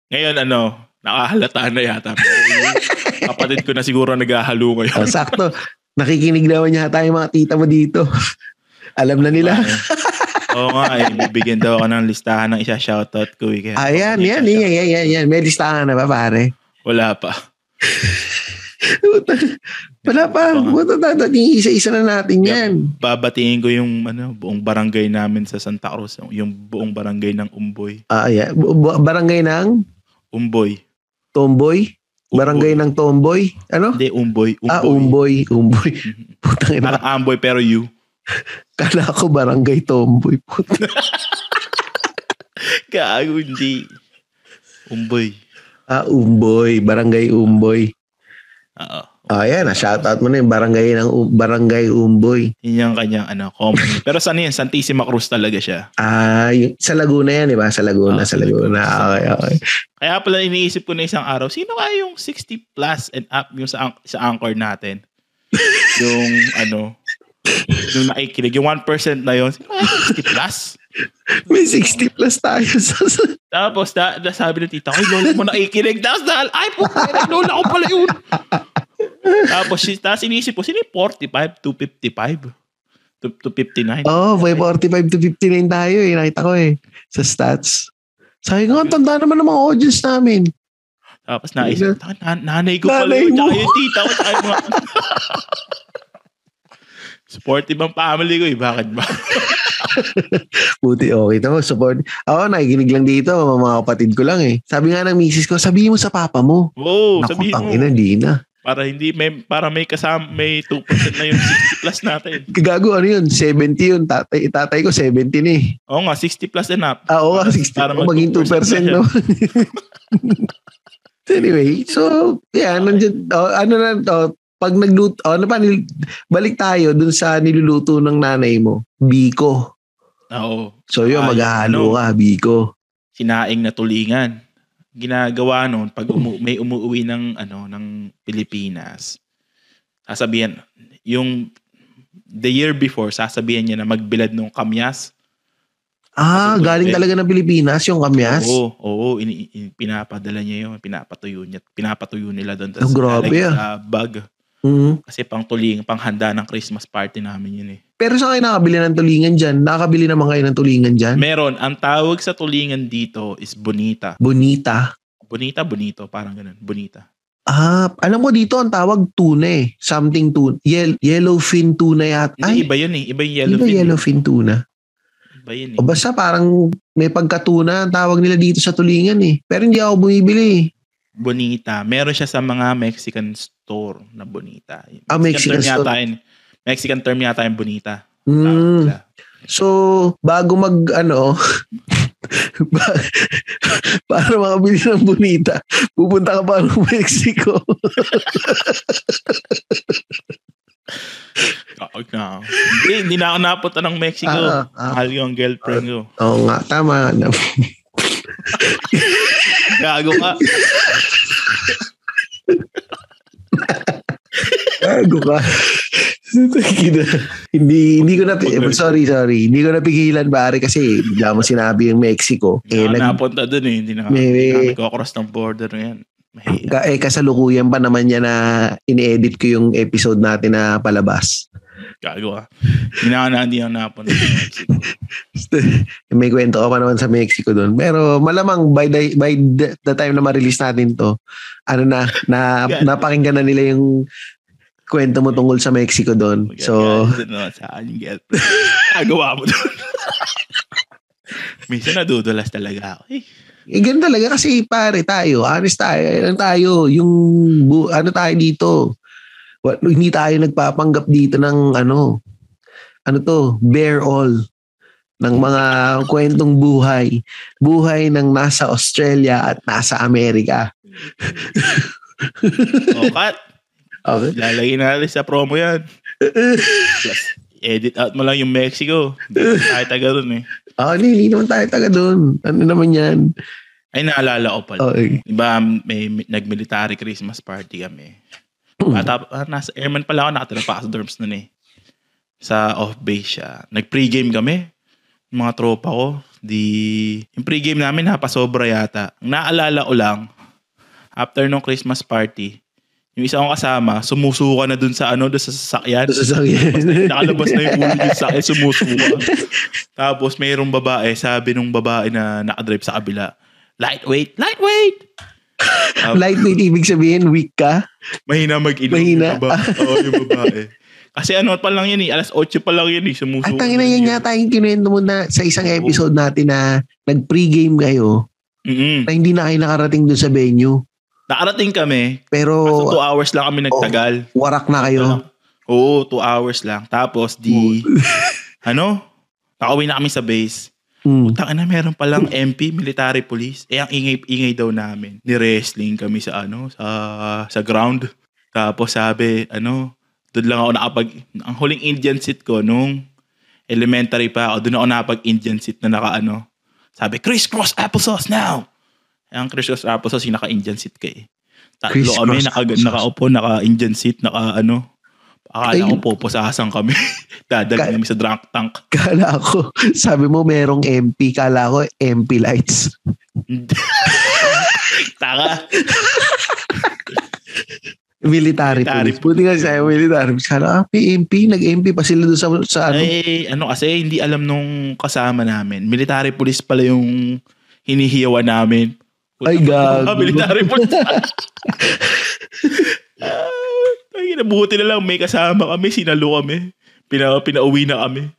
ngayon ano, nakahalata na yata. Kapatid ko na siguro naghahalo ngayon. Oh, sakto. Nakikinig naman yata yung mga tita mo dito. Alam na nila. Oo nga, eh, bibigyan daw ako ng listahan ng isa shoutout ko. Eh. Ayan, yan, yan, yan, yan, yan. May listahan na ba, pare? Wala pa. Wala pa. Buta dadating isa-isa na natin yan. Babatiin ko yung ano, buong barangay namin sa Santa Cruz. Yung buong barangay ng Umboy. Ah, yeah. Bu- bu- Barangay ng Umboy. Tomboy? Barangay ng Tomboy? Ano? Hindi, Umboy. Umboy. Ah, Umboy. Umboy. Putang ina. Parang Amboy pero you. Kala ko barangay Tomboy. Puta. Gago, hindi. Umboy. Ah, Umboy. Barangay Umboy. Oo. Ah, yan. Ah, shoutout mo na yung barangay ng Barangay Umboy. Yun yung kanyang ano, common. pero saan yan? Santissima Cruz talaga siya. Ah, yung, sa Laguna yan, di ba? Sa Laguna, Ah, sa sa Laguna. Laguna. Okay, okay. Kaya pala iniisip ko na isang araw, sino kaya yung 60 plus and up yung sa, sa anchor natin? yung ano, yung nakikinig, yung 1% na yun, sino kaya yung 60 plus? May 60 plus tayo. Tapos, da, da, sabi ng tita ko, ay, lola mo nakikinig. Tapos, dahil, ay, po, lola ko pala yun. Tapos, si- tapos inisip ko, sino yung 45 to 55? to, to 59. Oo, oh, may 45 to 59 tayo eh. Nakita ko eh. Sa stats. Sabi ko, tanda naman ng mga audience namin. Tapos naisip, "Taka, nan- nanay ko pala Nanay yun, tsaka mo." yung tita ko, tsaka yung mga... Supportive ang family ko eh, bakit ba? Buti okay to. Support. Ako, nakikinig lang dito. Mga kapatid ko lang eh. Sabi nga ng misis ko, sabihin mo sa papa mo. Oo, Naku, sabihin mo. tangina, di na. Para hindi, may, para may kasama, may 2% na yung 60 plus natin. Gago, ano yun? 70 yun. Tatay, tatay ko 70 na eh. Oo nga, 60 plus and up. Ah, oo nga, 60. Para Para maging 2% no? anyway, so, yeah, nandiyan, oh, ano na, oh, pag nagluto, oh, ano pa, nil, balik tayo dun sa niluluto ng nanay mo, biko. Oo. So yun, Ah, maghahalo ano? ka, biko. Sinaing na tulingan. Ginagawa noon pag umu- may umuwi ng ano ng Pilipinas. Sasabihan yung the year before sasabihan niya na magbilad ng kamyas. Ah, Ano, galing eh? talaga ng Pilipinas, yung kamyas. Oo, oo, ini, ini- pinapadala niya yun, pinapatuyo niya, pinapatuyo nila doon Oh, grabe, ah. sa bag. Mhm. Kasi pang tuling, pang handa ng Christmas party namin yun eh. Pero saan kayo nakabili ng tulingan dyan? Nakabili naman kayo ng tulingan dyan? Meron, ang tawag sa tulingan dito is bonita. Bonita. Bonita, bonito, parang ganun, bonita. Ah, alam mo dito ang tawag tuna eh. Something tuna. Yel- yellowfin tuna yata. Ay, iba yun eh. Iba yung iba yellowfin. yellowfin tuna. Iba yun eh. O basta parang may pagkatuna ang tawag nila dito sa tulingan eh. Pero hindi ako bumibili eh. Bonita. Meron siya sa mga Mexican store na bonita. Ah, Mexican term store. Yata yun. Mexican term yata yung bonita. Mm. So, bago mag ano, para makabili ng bonita, pupunta ka pa ng Mexico. Tawag na. Hindi, hindi na ako napunta ng Mexico. Ah, ah. Mahal yung girlfriend ko. Oo nga, tama. na. Gago ka. Bago ka. Hindi hindi ko na sorry sorry hindi ko napigilan pare kasi bigla mo sinabi yung Mexico eh na nag, napunta dun eh. Hindi na May- hindi na cross ng border. Mahiya. ka, eh kasalukuyan pa naman niya na ini-edit ko yung episode natin na palabas Gago ka. Hindi na hindi na napunta ng Mexico. may kwento ka pa naman sa Mexico doon pero malamang by the, by the, the time na ma-release natin to ano na na napakinggan na nila yung kwento mo tungkol sa Mexico doon so naman sa akin yung. Agawa mo doon. Minsan nadudulas talaga ako. Eh, Eh, ganun talaga kasi pare tayo, honest tayo, ano tayo, yung bu- ano tayo dito. What, hindi tayo nagpapanggap dito ng ano, ano to, bear all ng mga kwentong buhay. Buhay ng nasa Australia at nasa Amerika. oh, cut. Okay. Lalagay natin sa promo yan. Plus, edit out mo lang yung Mexico. Hindi tayo taga ron eh. Hindi, hindi naman tayo taga doon. Ano naman yan? Ay, naalala ko pala. Okay. Diba, may, may nag-military Christmas party kami. Bata, ah, nasa airman pala ako, nakatira pa ako sa dorms nun eh. Sa off-base siya. Nag-pregame kami. Yung mga tropa ko. Di, yung pregame namin, napasobra yata. Ang naalala ko lang, after nung Christmas party, yung isa kong kasama, sumusuka na dun sa ano, dun sa sasakyan. Sa sasakyan. Nakalabas na yung ulo dun sa sasakyan, sumusuka. Tapos mayroong babae, sabi nung babae na nakadrive sa kabila, lightweight, lightweight! Tapos, Lightweight ibig sabihin, weak ka? Mahina mag-inom Mahina? yung babae. Oo, yung babae. Kasi ano pa lang yun eh, alas 8 pa lang yun eh, sumusuko. At tangina yan yata yung kinuwento mo na sa isang episode natin na nag-pregame kayo Mm-mm. na hindi na kayo nakarating doon sa venue. Nakarating kami, Pero kaso 2 hours lang kami nagtagal. warak na kayo. Oo, 2 hours lang. Tapos di, ano, nakauwi na kami sa base. Hmm. Utang na meron palang MP, military police. Eh, ang ingay-ingay daw namin. Ni-wrestling kami sa ano, sa sa ground. Tapos sabi, ano, doon lang ako nakapag, ang huling Indian seat ko nung elementary pa ako, doon ako nakapag Indian seat na naka ano. Sabi, crisscross applesauce now! Eh, ang crisscross applesauce, yung naka-Indian seat ka eh. Tatlo kami, naka, nakaupo, naka-Indian seat, naka ano, akala Ay. ko pupusasan kami. Dadalhin Ka- kami sa drunk tank. Kala ko, sabi mo merong MP, kala ko MP lights. Taka. Military, Military police. Buti nga sa'yo, military. Kala, ah, PMP, nag-MP pa sila doon sa, sa ano. Eh, ano kasi, hindi alam nung kasama namin. Military police pala yung hinihiyawan namin. Ay, gago. Military police. Ay, nabuti na lang, may kasama kami, sinalo kami. Pina, pinauwi na kami.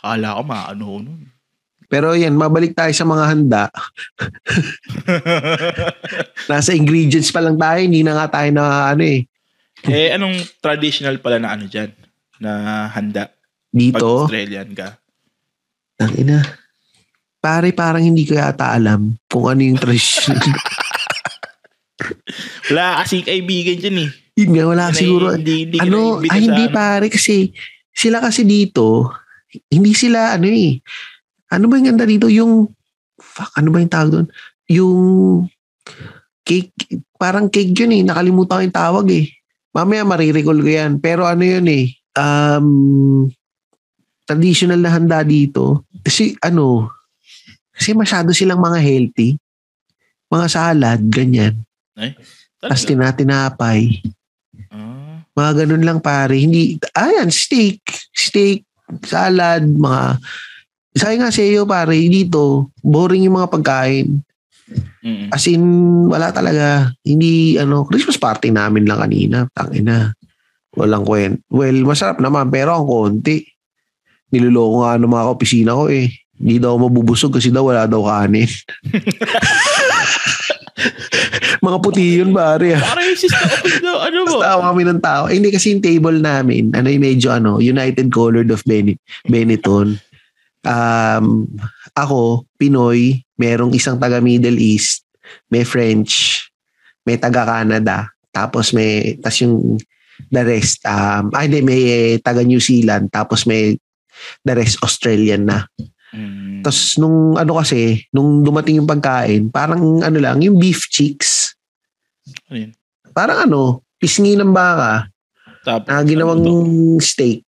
Kala ko maano nun. Pero yan, mabalik tayo sa mga handa. Nasa ingredients pa lang tayo, hindi na nga tayo na ano eh. eh, anong traditional pala na ano dyan? Na handa? Pag Dito, Australian ka? tangina. Pare, parang hindi ko yata alam kung ano yung tradition. Wala kasi kaibigan dyan eh. Yun nga, wala Hindi- siguro. Hindi, hindi ano, ay sa hindi ano. pare kasi sila kasi dito, hindi sila ano eh. Ano ba yung ganda dito? Yung, fuck, ano ba yung tawag doon? Yung cake, parang cake yun eh. Nakalimutan ko yung tawag eh. Mamaya marirecall ko yan. Pero ano yun eh, um, traditional na handa dito. Kasi ano, kasi masyado silang mga healthy. Mga salad, ganyan. Tapos Talaga? tinatinapay. Ah, Mga ganun lang pare. Hindi, ayan, steak. Steak, salad, mga... Sabi nga sa iyo pare, dito, boring yung mga pagkain. mm. As in, wala talaga. Hindi, ano, Christmas party namin lang kanina. Tangina. Walang kwent. Well, masarap naman, pero ang konti. Niloloko nga ng mga opisina ko eh. Hindi daw mabubusog kasi daw wala daw kanin. mga puti yun pare. ah. Ko daw, ano mo? Basta kami ng tao. Eh, hindi kasi yung table namin, ano yung medyo ano, United Colored of Bene- Benetton. Um, ako, Pinoy, merong isang taga Middle East, may French, may taga Canada, tapos may, tas yung the rest, um, ay hindi, may eh, taga New Zealand, tapos may the rest Australian na. Mm. Tapos nung ano kasi, nung dumating yung pagkain, parang ano lang, yung beef cheeks, Ano yun? parang ano, pisngi ng baka, Tapos, na ginawang ano steak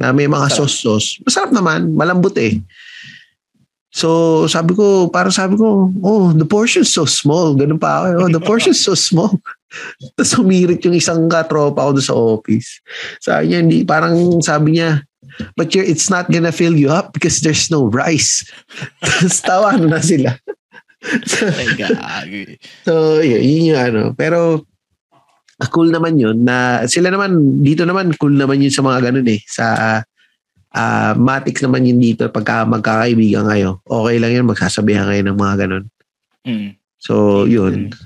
na may mga sauce-sauce. Masarap naman, malambot eh. So, sabi ko, parang sabi ko, oh, the portion's so small. Ganun pa ako. Oh, the portion's so small. Tapos humirit yung isang katropa ko sa office. Sabi niya, hindi, parang sabi niya, but you're, it's not gonna fill you up because there's no rice. Tapos tawa na sila. Gago eh. So, yun, yun yung ano. Pero, ah, cool naman yun na sila naman, dito naman, cool naman yun sa mga ganun eh. Sa uh, Matix naman yun dito pagka magkakaibigan kayo. Okay lang yun, magsasabihan kayo ng mga ganun. Mm. So, yun.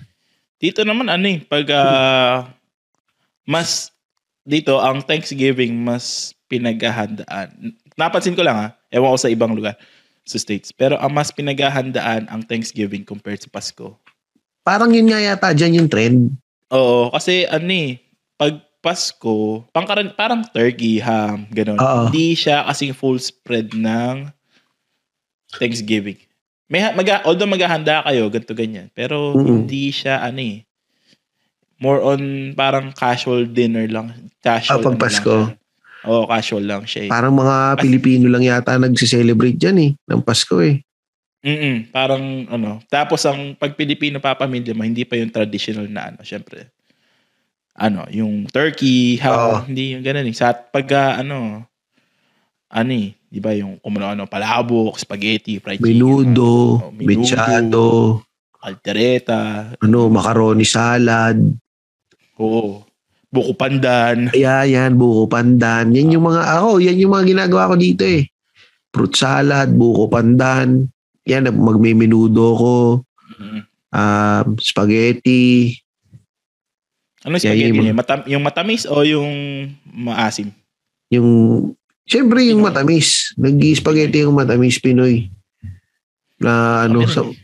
Dito naman ano eh, pag ah, mas dito ang Thanksgiving mas pinaghahandaan. Napansin ko lang ha, ewan ko sa ibang lugar sa States. Pero ang mas pinaghahandaan ang Thanksgiving compared sa Pasko. Parang yun nga yata dyan yung trend. Oo, kasi ano eh, pag Pasko, pangkaran, parang turkey, ham, ganun. Hindi siya kasing full spread ng Thanksgiving. May mag although maghahanda kayo ganto ganyan, pero Mm-mm. hindi siya ano eh. More on parang casual dinner lang. Casual Ah, pag ano lang Pasko. siya. Oo, casual lang siya. Eh. Parang mga Pilipino lang yata nagse-celebrate dyan eh, ng Pasko eh. Mm parang ano. Tapos ang pag Pilipino papamilya mo, hindi pa yung traditional na ano, syempre. Ano, yung turkey, ham, Oo. hindi yung ganun eh. Sa pag ah, ano, ano eh, di ba yung kung ano, palabok, spaghetti, fried Menudo, chicken, oh, menudo, mechado, altereta, ano, macaroni salad. oo, buko pandan. Kaya yan, buko pandan. Yan yung mga, ako, yan yung mga ginagawa ko dito eh. Fruit salad, buko pandan. Yan, magme-menudo ko. Mm. Um, spaghetti. Ano yung Yeah, spaghetti yung- niya? Matam- yung matamis o yung maasim? Yung, syempre yung Pinoy. matamis. Nag-spaghetti yung matamis Pinoy. Na ano, Okay sa, rin.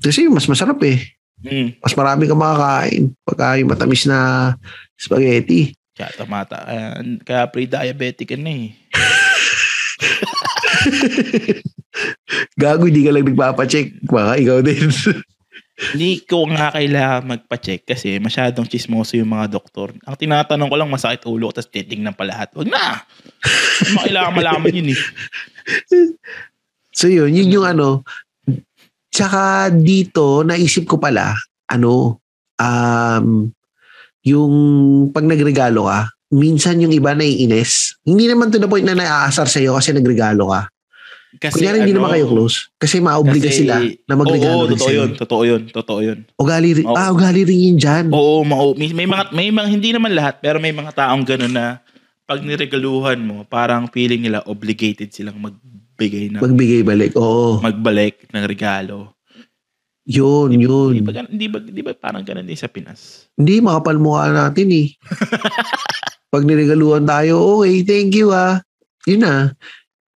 kasi mas masarap eh. Mm. Mas marami kang makakain pagka yung matamis na spaghetti. Kaya tamata. Kaya, kaya pre-diabetic ka na eh. Gago, hindi ka lang nagpapacheck. Baka ikaw din. Hindi ko nga kailangan magpa-check kasi masyadong chismoso yung mga doktor. Ang tinatanong ko lang masakit ulo ko tapos titingnan pa lahat. Huwag na! Hindi mo kailangan malaman yun eh. So yun, yun yung ano. Tsaka dito, naisip ko pala, ano, um, yung pag nagregalo ka, minsan yung iba naiinis. Hindi naman to the point na naaasar sa'yo kasi nagregalo ka. Kasi Kunyari hindi naman kayo close. Kasi maaobliga Kasi- sila na magregalo Oo, rin totoo yun. Totoo yun. Totoo yun. Ugali rin, Oo. ah, ugali rin yun dyan. Oo, ma- may, may mga may mga hindi naman lahat pero may mga taong gano'n na pag niregaluhan mo, parang feeling nila obligated silang magbigay ng Magbigay balik. Oo. magbalik ng regalo. Yun, yun. Di ba, di ba, di ba parang ganun din sa Pinas? Hindi, makapal mukha natin eh. Pag niregaluhan tayo, okay, thank you ah. Yun na.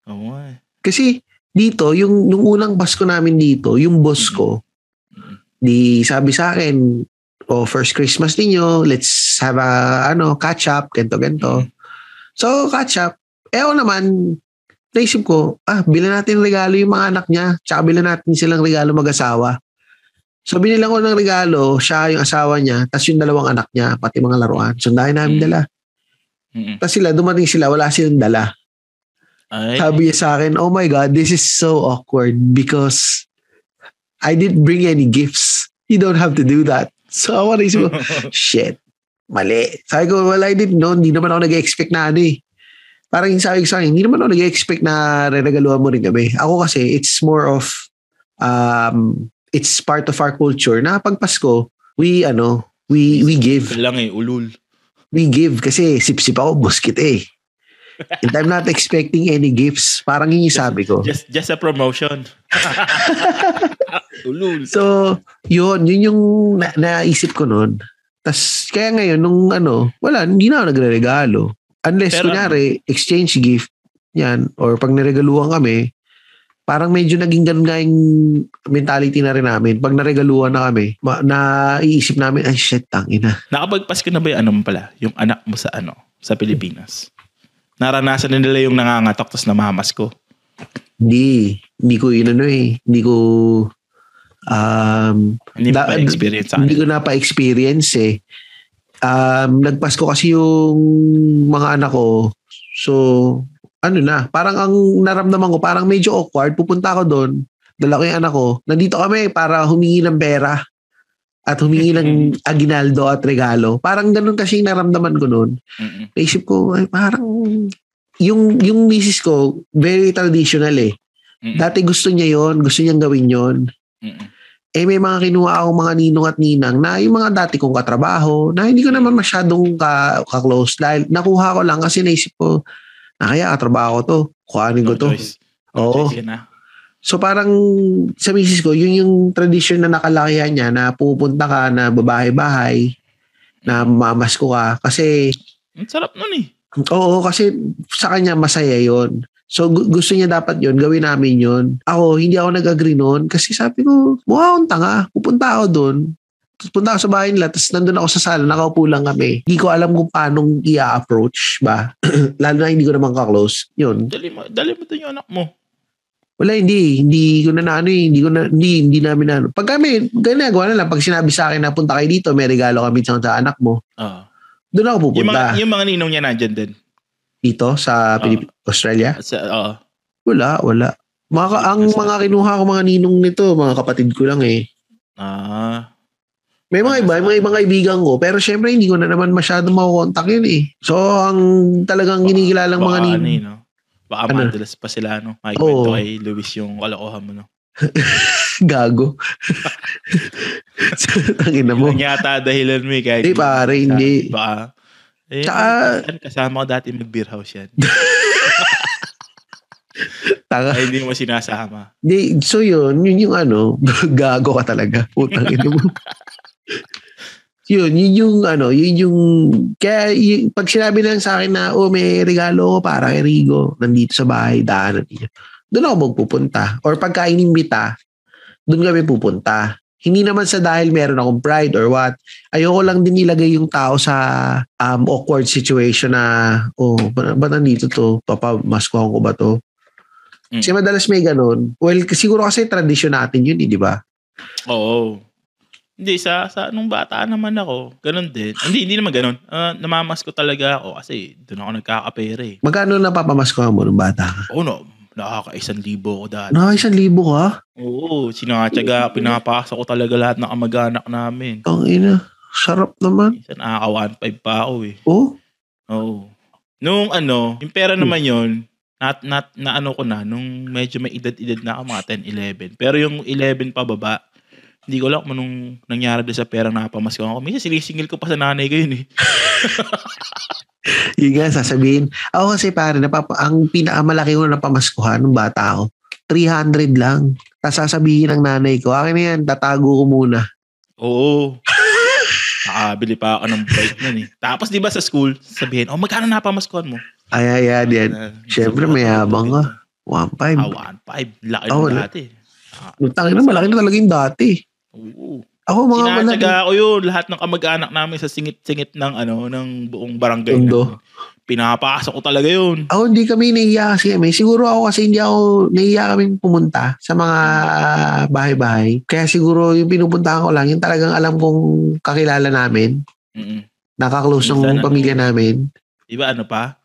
Oo nga. eh. Kasi dito, yung, yung unang Pasko namin dito, yung boss ko, di sabi sa akin, oh, first Christmas ninyo, let's have a, ano, catch up, ganto ganto. Mm. So, catch up. Eh naman, naisip ko, ah, bilan natin regalo yung mga anak niya, tsaka bilan natin silang regalo mag-asawa. So, binilang ko ng regalo, siya yung asawa niya, tapos yung dalawang anak niya, pati mga laruan. Sundahin namin Mm. dala. Mm-mm. Tapos sila, dumating sila, wala silang dala. Ay, Sabi niya sa akin, oh my God, this is so awkward because I didn't bring any gifts. You don't have to do that. So ako naisip ko, shit, mali. Sabi ko, well, I didn't know. Hindi naman ako nag-expect na ano eh. Parang yung sabi ko sa akin, hindi naman ako nag-expect na reregaluhan mo rin kami. Ako kasi, it's more of, um, it's part of our culture na pag Pasko, we, ano, we, we give lang eh, ulul. we give kasi sip-sip ako, buskit eh. And I'm not expecting any gifts. Parang yun yung sabi ko. Just just a promotion. ulul. So, yun, yun yung na- naisip ko noon. Tas kaya ngayon, nung ano, wala, hindi na ako nagre-regalo. Unless, Pero kunyari, exchange gift, yan, or pag niregaluhan kami, parang medyo naging ganun nga yung mentality na rin namin. Pag naregaluhan na kami, ma- naiisip namin, ay shit, tangina. Nakapagpas ka na ba yung ano mo pala? Yung anak mo sa ano? Sa Pilipinas? Naranasan na nila yung nangangatok tapos namamas ko. Hindi, hindi ko inano eh. Hindi ko, um, Hindi Da- pa experience Hindi ko na pa-experience eh. Um, nagpasko kasi yung mga anak ko. So, ano na, parang ang naramdaman ko, parang medyo awkward. Pupunta ako doon, dala ko yung anak ko. Nandito kami para humingi ng pera at humingi ng aginaldo at regalo. Parang ganun kasi yung naramdaman ko noon. Naisip ko, ay parang yung yung misis ko, very traditional eh. Mm-mm. Dati gusto niya yon gusto niyang gawin yon Mm-mm. Eh may mga kinuha akong mga ninong at ninang na yung mga dati kong katrabaho na hindi ko naman masyadong ka, ka-close dahil nakuha ko lang kasi naisip ko na kaya katrabaho ko to. Kuhanin ko No to. choice. No Oo. choice ah. So parang sa misis ko, yun yung tradition na nakalakihan niya na pupunta ka na babae-bahay na mamas ko ka. Kasi, Ang sarap nun eh. oo, kasi sa kanya masaya yon So gu- gusto niya dapat yon gawin namin yon Ako, hindi ako nag-agree noon kasi sabi ko, mukha akong tanga. Pupunta ako doon. Tapos punta ako sa bahay nila, tapos nandun ako sa sala, nakaupo lang kami. Hindi ko alam kung paano i-approach ba. Lalo na hindi ko naman ka-close. Yun. Dali mo, dali mo to yung anak mo. Wala, hindi. Hindi ko na naano eh. Hindi ko na, hindi, hindi namin na ano. Pag kami, ginagawa na lang. Pag sinabi sa akin na punta kayo dito, may regalo kami sa, anak mo. Ah. Doon ako Yung mga, pupunta. yung mga ninong niya nandyan din. Dito sa Pilip- Australia. Sa, oo. Wala, wala. Mga, ang mga kinuha ko mga ninong nito, mga kapatid ko lang eh. Ah. May mga iba, mga ibang kaibigan ko. Pero syempre, hindi ko na naman masyado makukontak yun eh. So, ang talagang mga Baka ano ninong. eh, no? Baka Ano? madalas pa sila, no? Makikwento Oo. kay Luis yung kalokohan mo, no? Gago. Tangin na mo. Yun yata dahilan mo eh. Kahit Hindi, pare, hindi. Baka. Eh, Tsaka- kasama ko dati mag-beer house yan. Tanga. Ay, hindi mo sinasama. Di, so yun, yun yung ano, gago ka talaga. Putang ina mo. yun, yun yung ano, yun yung, kaya yung, pag sinabi lang sa akin na, oh, may regalo ko para kay Rigo, nandito sa bahay, daanan niya. Doon ako magpupunta. Or pagka inimbita, doon kami pupunta. Hindi naman sa dahil meron akong pride or what. Ayoko lang din ilagay yung tao sa um, awkward situation na, oh, ba, ba nandito to? Papamaskuhan ko ba to? Mm. Kasi madalas may ganun. Well, siguro kasi tradisyon natin yun, eh, di ba? Oo. Hindi, sa, sa nung bata naman ako, ganun din. Hindi, hindi naman ganun. Ah, namamas ko talaga ako kasi doon ako nagkakapera eh. Magkano na papamaskohan mo nung bata ka? Oo, no. Nakaka-isang libo ko dati. Na, isang libo ka? Oo, sinatsaga, pinapasok ko talaga lahat ng kamag-anak namin. Ang ina. Sarap naman. Minsan nakaka 1.5 pa ako eh. Oh, Oo. Nung ano, yung pera Hmm. naman yon nat, nat, na ano ko na, nung medyo may edad-edad na ako, mga 10, 11. Pero yung 11 pa baba, hindi ko alam kung anong nangyari doon sa perang napamasko ako. Minsan sinisingil ko pa sa nanay ko yun eh. yun nga sasabihin. Ako kasi pare, napapa, ang pinakamalaki ko na pamaskuhan nung bata ako, 300 lang. Tapos sasabihin ng nanay ko, akin na yan, tatago ko muna. Oo. Nakabili pa ako ng bike nun eh. Tapos di ba sa school, sabihin, oh magkano napamaskuhan mo? Ay, ay, ay, yan. Siyempre, may habang ka. 1.5. Ah, 1.5. Laki Oh, wala. dati. Utangin na, malaki na talaga yung dati. Oo. Ako mga. Sinatsaga ko yun. Lahat ng kamag-anak namin sa singit-singit ng ano ng buong barangay. Mundo. namin. Pinapasok ko talaga yun. Ako hindi kami nahiya kasi kami. Siguro ako kasi hindi ako nahiya kami pumunta sa mga bahay-bahay. Kaya siguro yung pinupuntahan ko lang, yung talagang alam kong kakilala namin. Mm-mm. Nakaklose ng ano? pamilya namin. Di ba ano pa?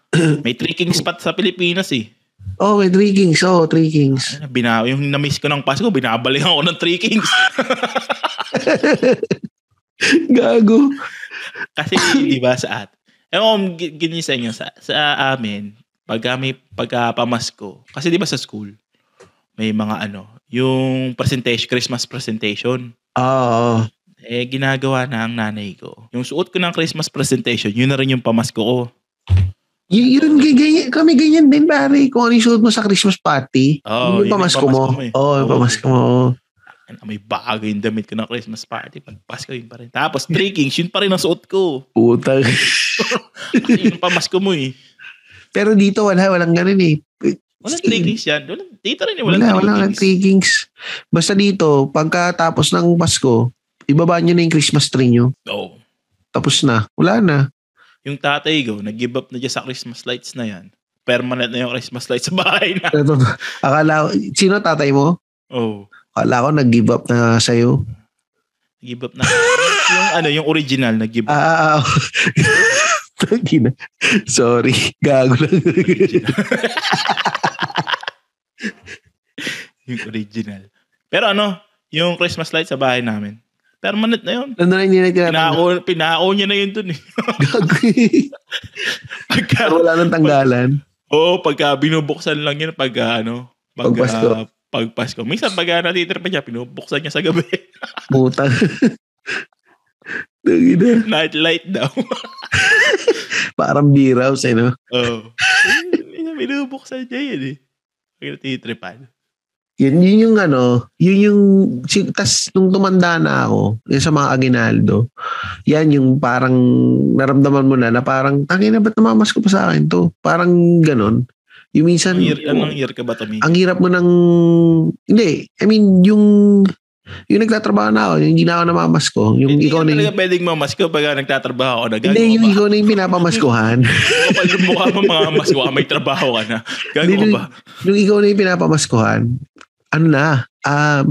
May trekking spot sa Pilipinas eh. Oh, may Three Kings. Oh, Three Kings. Ano, Bina, yung na-miss ko ng Pasko, binabalikan ako ng Three Kings. Gago. Kasi di ba sa at. Ewan ko ganyan sa inyo, sa, sa amin, pagka may pagka pamasko, kasi di ba sa school, may mga ano, yung presentation, Christmas presentation. Oo. Eh, ginagawa na ang nanay ko. Yung suot ko ng Christmas presentation, yun na rin yung pamasko ko. Y- yun, ganyan, kami ganyan din, pare. Kung ano yung suot mo sa Christmas party, Oo, yung yun yung pamasko mo. eh. Oo, yung Oo. pamasko mo. Ano, May bago yung damit ko ng Christmas party. Pag Pasko, yun pa rin. Tapos, Three Kings, yun pa rin ang suot ko. Putang. Kasi yun ang pamasko mo eh. Pero dito, wala, walang ganun eh. Walang Three Kings yan. Walang, dito rin eh. Wala, Walang wala, Three wala Kings. Three Kings. Basta dito, pagkatapos ng Pasko, ibaba nyo na yung Christmas tree nyo. Oo. Tapos na. Wala na. Yung tatay ko, nag-give up na dyan sa Christmas lights na yan. Permanent na yung Christmas lights sa bahay na. Akala ko, sino tatay mo? Oo. Akala ko nag-give up na sa'yo. Nag-give up na. yung ano, yung original, nag-give up. Ah, ah, ah. Tangina. Sorry. Gago lang. yung original. Pero ano, yung Christmas lights sa bahay namin. Permanent na yun. Nandun na hindi. Pinako, pinako niya na yun dun eh. Pagka, wala nang tanggalan. Oo, pagka binubuksan lang yun pagka ano, pag, Pag Pasko. ah, pag Pasko. Minsan pagka natitira pa niya, binubuksan niya sa gabi. Putang. Tangina. Night light daw. Parang beer house eh, no? Oo. Minsan binubuksan niya yun eh. Pag natitripan. Yun, yun yung ano, yun yung, tas nung tumanda na ako, yung sa mga aginaldo, yan yung parang naramdaman mo na na parang, tangin na ba't namamas ko pa sa akin to? Parang ganon. Yung minsan, Anong year, anong year ka ba tumigil? ang hirap mo ng, hindi, I mean, yung, yung nagtatrabaho na ako, yung hindi na ako namamas ko, yung Hindi ikaw ka na yung, pwedeng mamasko pag nagtatrabaho ako na hindi, yung ba? ikaw na yung pinapamaskuhan. Kapag yung mukha mo mga masko ka, may trabaho ka na. Gagawa Hindi, ba? nung ikaw na yung pinapamaskuhan, ano na, um,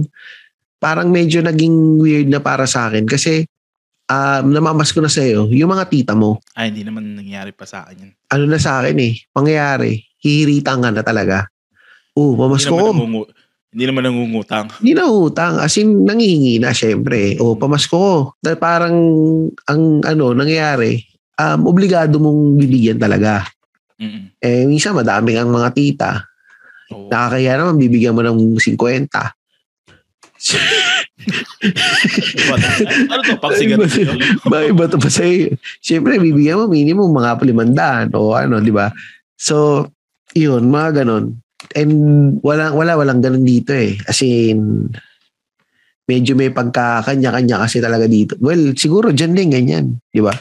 parang medyo naging weird na para sa akin kasi um, namamasko na sa'yo, yung mga tita mo, Ay, hindi naman nangyari pa sa akin yun. ano na sa akin eh, mangyayari, hihiritan ka na talaga. Oo, Hindi pamasko naman, ko. nangungu- hindi naman nangungutang. Hindi na utang, as in nangihingi na syempre. O pamasko ko. Dahil parang ang ano nangyayari, um, obligado mong bibigyan talaga. Mm-mm. Eh, minsan madami kang mga tita. Oo. Nakakaya naman, bibigyan mo ng 50. What? ano to? Pagsigat Ay, sa'yo? Bakit ba ito pa sa'yo? Siyempre, bibigyan mo minimum mga limandaan o ano, di ba? So, yun, mga ganon. And wala, wala, walang ganon dito eh. As in, medyo may pagkakanya-kanya kasi talaga dito. Well, siguro dyan din ganyan, di ba?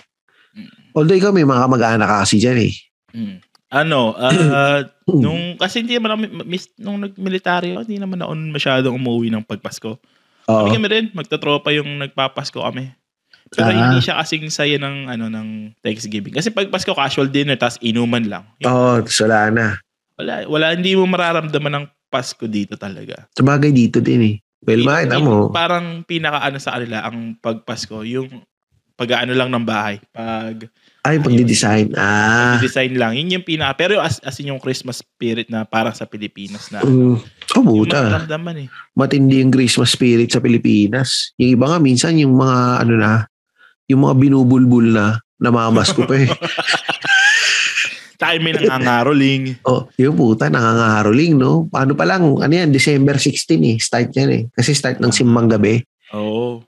Although ikaw may mga mag-aanak ka kasi dyan eh. Mm. Ano, ah, nung, kasi hindi naman ako, mis, nung nag-military ako, hindi naman ako masyadong umuwi ng pagpasko. Oo. Kami kami rin, magtatropa yung nagpapasko kami. Pero Ah. hindi siya kasing saya ng, ano, ng Thanksgiving. Kasi pag Pasko, casual dinner, tapos inuman lang. Oo, oh, wala na. Wala, wala, hindi mo mararamdaman ng Pasko dito talaga. Sabagay dito din eh. Well, Yung- makita yung mo. Parang pinaka ano sa kanila, ang pagpasko, yung pag-ano lang ng bahay. Pag Ay, pagdi-design. Ah. design lang. Yun yung pinaka, pero as, as in yung Christmas spirit na parang sa Pilipinas na. Mm. Oh, Yung buta. mararamdaman eh. matindi yung Christmas spirit sa Pilipinas. Yung iba nga minsan yung mga ano na Yung mga binubulbul na, namamas ko pa eh. Tayo may nangangaroling. oh, yung puta, nangangaroling, no? Ano pa lang, ano yan, December 16 eh. Start yan eh. Kasi start ng simbang gabi. Oo.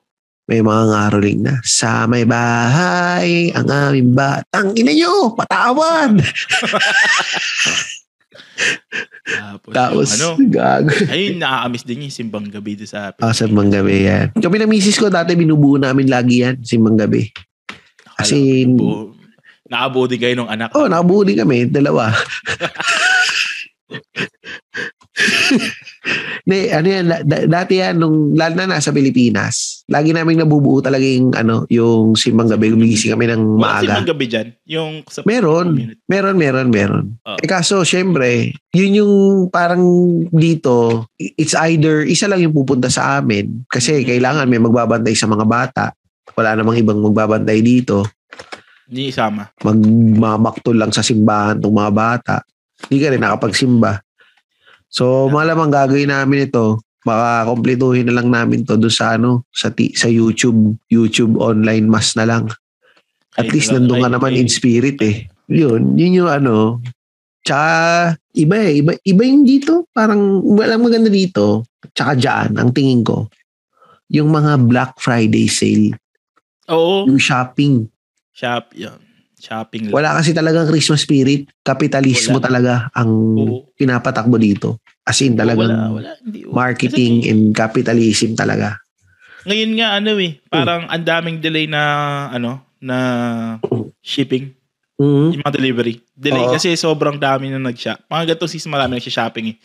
May mga ngaroling na. Sa may bahay, ang aming batang ina nyo, patawad! Tapos, Tapos, ano, gago. ayun, nakakamiss din yung simbang gabi doon sa Ah, simbang gabi yan. Kami ng misis ko dati binubuo namin lagi yan, simbang gabi. Kasi- Bu- Nakabuo din kayo ng anak. Oh, nakabuo din kami, dalawa. Ne, ano yan, da- da- dati yan, nung lalo na nasa Pilipinas, lagi namin nabubuo talaga yung, ano, yung simbang gabi. Gumigising kami ng Wala simbang maaga. gabi dyan. Yung sa Meron. community. Meron, meron, meron. Oh. Eh kaso, syempre, yun yung parang dito, it's either isa lang yung pupunta sa amin kasi Mhm. kailangan may magbabantay sa mga bata. Wala namang ibang magbabantay dito. Hindi isama. Magmamaktol lang sa simbahan tong mga bata. Hindi ka rin nakapagsimba. So, malamang gagawin namin ito. Baka kumpletuhin na lang namin to doon sa ano, sa, ti- sa YouTube, YouTube online mass na lang. At least nandun ka naman in spirit eh. Yun, yun yung ano. Tsaka, iba eh. Iba, iba yung dito. Parang, walang maganda dito. Tsaka dyan, ang tingin ko. Yung mga Black Friday sale. Oo. Yung shopping. Shop, yun. Shopping lang. Wala kasi talagang Christmas spirit. Kapitalismo Wala. talaga ang Oo. pinapatakbo dito. As in talagang wala, wala. Hindi, marketing Kasi, and capitalism talaga. ngayon nga, ano eh, parang ang daming delay na, ano, na shipping. Mhm. Yung mga delivery. Delay Oo. kasi sobrang dami na nag-shop. Mga ganito season marami nag-shopping eh.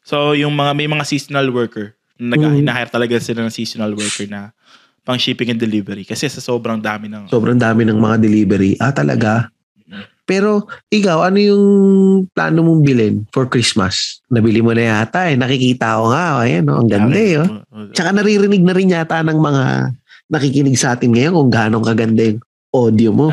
So, yung mga, may mga seasonal worker. Nag, Mhm. Hinahire talaga sila ng seasonal worker na pang shipping and delivery. Kasi sa sobrang dami ng... Sobrang dami ng mga delivery. Ah, talaga? Pero ikaw, ano yung plano mong bilhin for Christmas? Nabili mo na yata eh. Nakikita ko nga. Ayan, oh, ang ganda eh. Oh. Tsaka naririnig na rin yata ng mga nakikinig sa atin ngayon kung gaano kaganda yung audio mo.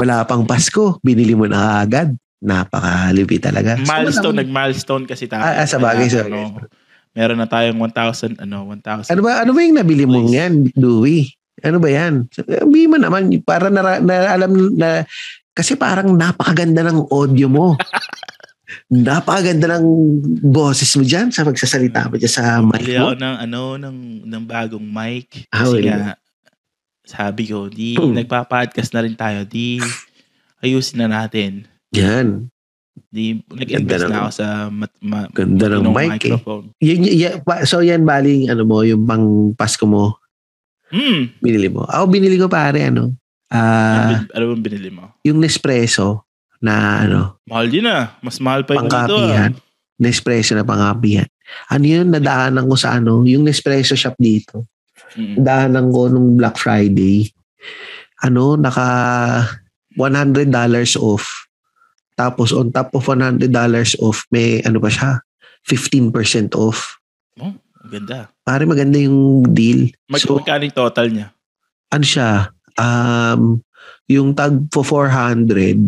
Wala pang Pasko, binili mo na agad. Napakalipi talaga. So, milestone, wala- nag-milestone kasi tayo. Ah, ah, sa bagay, sa bagay. ano, meron na tayong 1,000, ano, 1,000. Ano ba ano ba yung nabili mong yan, Dewey? Ano ba yan? Sabi mo naman para na, na alam na kasi parang napakaganda ng audio mo. napakaganda ng boses mo diyan sa magsasalita mo dyan sa mic mo. ng, ano, ng, ng bagong mic. Ah, Kasi well. nga, sabi ko, di, Hmm. nagpa-podcast na rin tayo, di, ayusin na natin. Yan. Di, nag-invest na ako sa mat, ma, Ganda ng mic eh. microphone. Yan, yan, pa- so yan baling ano mo, yung pang Pasko mo, Hmm. binili mo. Ako binili ko pare ano, ah, ano bang binili mo? yung Nespresso na ano, Mahal din ah. Mas mahal pa yung dito ah. Nespresso na pangkapihan. Ano yun, nadaanan ko sa ano, yung Nespresso shop dito. Mm. Nadaanan ko nung Black Friday. Ano, naka $100 off. Tapos on top of $100 off, may ano pa siya, 15% off. Oh, ganda. Pare maganda yung deal. Mag, So, magkano yung total niya? ano siya, um, yung tag for 400,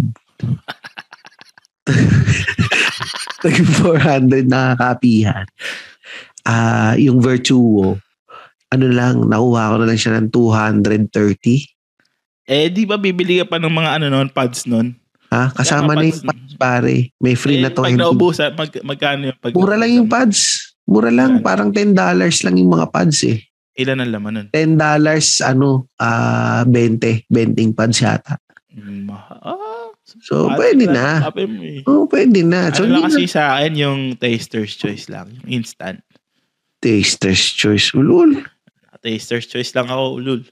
tag 400 na kapihan. Ah, yung Virtuo, ano lang, nakuha ko na lang siya ng 230. Eh, di ba bibili ka pa ng mga ano nun, pads nun? Ha? Kasama na yung pads, pare. May free eh, na to. Pag naubusan, mag, magkano yung pag Mura lang yung pads. Mura lang. Magkano? Parang $10 lang yung mga pads eh. Ilan ang laman nun? $10 ano, ah 20. 20 pads yata. Mm, maha- Ah, So, pwede na. Eh. Oo, pwede na. So, ano lang kasi sa akin yung taster's choice lang. Yung instant. Taster's choice. Ulul. Taster's choice lang ako, ulul.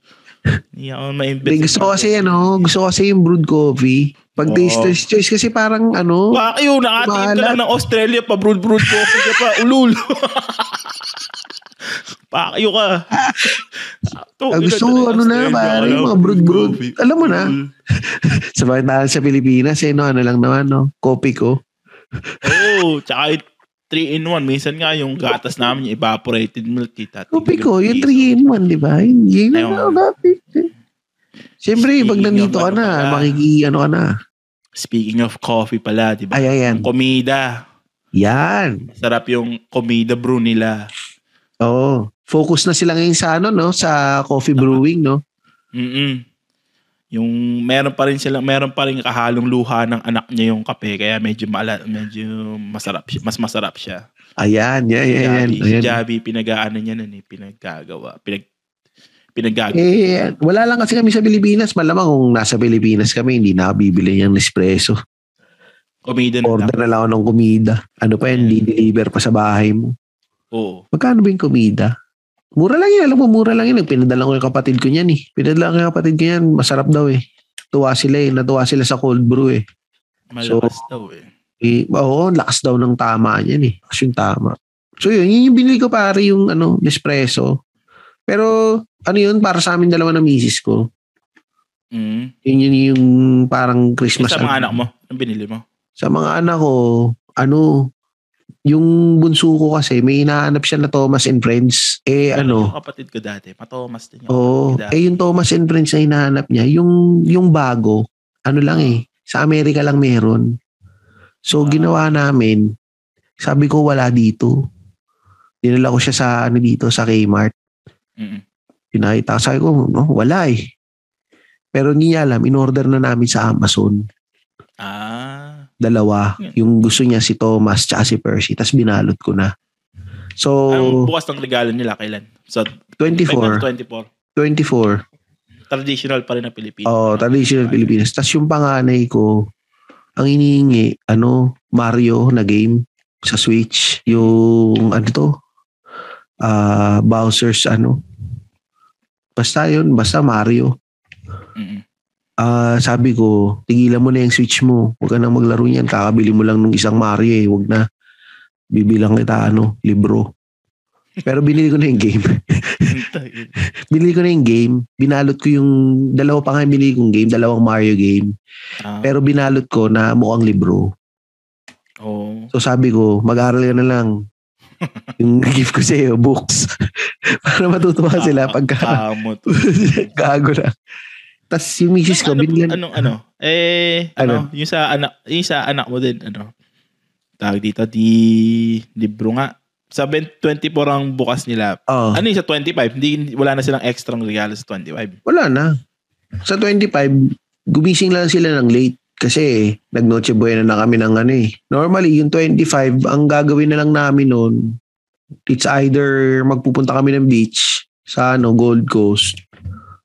Hindi ako ma-invest. Gusto ko kasi ano, gusto ko kasi yung brewed coffee. Pag taster's choice kasi parang ano, Baka yun, nakatingin ka lang ng Australia pa, brood brood coffee ka pa, ulul. Pakyo ka. To, Ah, gusto ko ano na, pare, yung mga brood-brood. Alam mo na. sa bakit sa Pilipinas, eh, no, ano lang naman, no, kopi ko. Oo, oh, tsaka 3 in 1. Minsan nga yung gatas namin, yung evaporated milk. Kita, Kopi ko, yung 3 in 1, di ba? Yun na ako dati. Siyempre, pag nandito ka ano na, makiki, ano ka na. Speaking of coffee pala, di ba? Ay, ayan. Komida. Yan. Sarap yung komida brew nila. Oo. Focus na sila ngayon sa ano, no? Sa coffee brewing, no? Mm Yung meron pa rin sila, meron pa rin kahalong luha ng anak niya yung kape kaya medyo mala, medyo masarap siya, mas masarap siya. Ayan, yan, yan, yan. Javi, si. Javi pinag-aano niya nun eh, pinaggagawa. Pinag pinaggagawa. Eh, wala lang kasi kami sa Pilipinas. Malamang kung nasa Pilipinas kami, hindi na bibili yung Nespresso. Kumida na Order lang. na lang ako ng kumida. Ano pa yan, di-deliver pa sa bahay mo. Oo. Magkano ba yung kumida? Mura lang yun. Alam mo, mura lang yun. Pinadala ko yung kapatid ko niyan eh. Pinadala ko yung kapatid ko yan. Masarap daw eh. Tuwa sila eh. Natuwa sila sa cold brew eh. Malakas daw eh. eh oo, lakas daw ng tama niyan eh. Lakas yung tama. So yun, yun yung binili ko pare yung ano, Nespresso. Pero ano yun, para sa amin dalawa ng misis ko. Mm. Yun yun yung parang Christmas. sa mga ano. anak mo, anong binili mo? Sa mga anak ko, ano, yung bunso ko kasi, may hinahanap siya na Thomas and Friends. Eh, ano, Yung kapatid ko dati, matomas din yung Oo. dati. Eh, yung Thomas and Friends na hinahanap niya, yung, yung bago, ano lang eh, sa Amerika lang meron. So, Ah. ginawa namin, sabi ko wala dito. Dinala ko siya sa, ano dito, sa Kmart. Mm-mm. Pinakita ko, sabi ko, no, wala eh. Pero hindi niya alam, in-order na namin sa Amazon. Ah. Dalawa. Hmm. Yung gusto niya si Thomas tsaka si Percy. Tapos binalot ko na. So, Ang bukas ng regalo nila kailan? So, 24. 24. 24. Traditional pa rin na Pilipinas. Oh, traditional Pilipinas. Tapos yung panganay ko, ang inihingi, ano, Mario na game sa Switch. Yung, ano to? Ah, Bowser's, ano? Basta yun, basta Mario. Mm-mm. Ah, sabi ko, tigilan mo na yung Switch mo. Huwag ka nang maglaro niyan. Kakabili mo lang ng isang Mario eh. Huwag na. Bibilang kita, ano, libro. Pero binili ko na yung game. binili ko na yung game. Binalot ko yung, dalawa pa nga yung binili kong game. Dalawang Mario game. Ah, Pero binalot ko na mukhang libro. oh. So sabi ko, mag-aaral ka na lang. yung gift ko sa'yo, books. Para matutuwa sila pagka Kamot. gago na. Tapos yung misis ko, ano, binili anong ano? Eh, Ano? ano? Yung sa anak, yung sa anak mo din, ano? Tawag dito, di libro nga. Sa 20 24 ang bukas nila. Oh, Ano yung sa 25? Hindi, wala na silang extra regalo sa 25. wala na. Sa 25, gumising lang sila ng late. Kasi nag-noche buena na kami ng ano eh. Normally, yung 25, ang gagawin na lang namin noon, it's either magpupunta kami ng beach sa ano, Gold Coast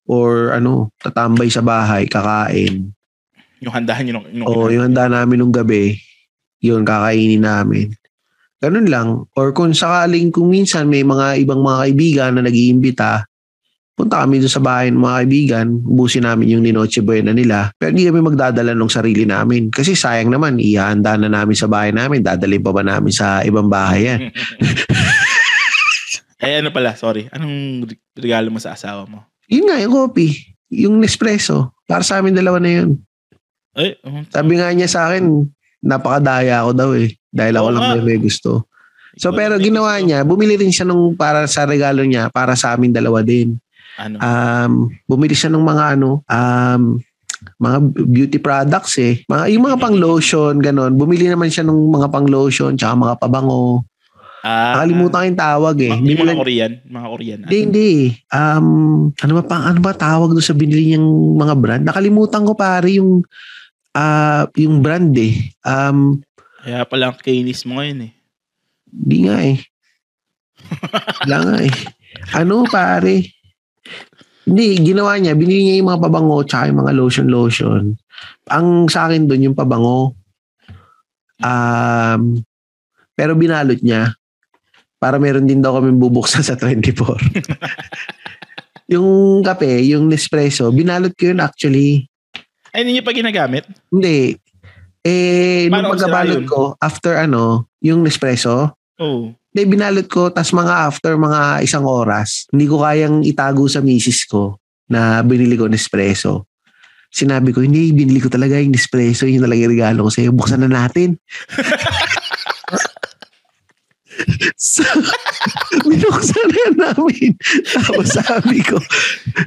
or ano, tatambay sa bahay, kakain. Yung handahan nyo nung, nung O yung handa namin nung gabi, yun, kakainin namin. Ganun lang. Or kung sakaling kung minsan may mga ibang mga kaibigan na nag-iimbita, punta kami doon sa bahay ng mga kaibigan, ubusin namin yung Ninoche Buena nila. Pero hindi kami magdadala ng sarili namin. Kasi sayang naman, ihanda na namin sa bahay namin, dadalhin pa ba namin sa ibang bahay yan? eh ano pala, sorry. Anong re- regalo mo sa asawa mo? Yun nga, yung coffee. Yung Nespresso. Para sa amin dalawa na yun. Eh, um, Sabi nga niya sa akin, napakadaya ako daw eh. Dahil ako Oo lang may, may gusto. So pero ginawa niya, bumili rin siya nung para sa regalo niya, para sa amin dalawa din. Ano? Um, bumili siya ng mga ano, um, mga beauty products eh. Mga, yung mga pang lotion, ganon. Bumili naman siya ng mga pang lotion, tsaka mga pabango. ah, Nakalimutan ko yung tawag eh. Hindi mga lang- Korean. Mga Korean. hindi, hindi. Um, ano ba pa, ano ba tawag doon sa binili niyang mga brand? Nakalimutan ko pare yung ah yung brand eh. Um, Kaya pala ang kainis mo ngayon eh. Di nga eh. Wala nga eh. Ano pare? Hindi, ginawa niya, binili niya yung mga pabango tsaka yung mga lotion-lotion. Ang sa akin doon yung pabango. Um, pero binalot niya para meron din daw kami bubuksan sa 24. yung kape, yung Nespresso, binalot ko yun actually. Ay, hindi niyo pa ginagamit? Hindi. Eh, nung Paano pagkabalot sira yun? ko, after ano, yung Nespresso, Oo. Hindi, binalot ko, tas mga after mga isang oras, hindi ko kayang itago sa misis ko na binili ko Nespresso. Sinabi ko, hindi, binili ko talaga yung Nespresso, yun talaga yung regalo ko sa'yo, buksan na natin. so, binuksan na namin. Tapos sabi ko,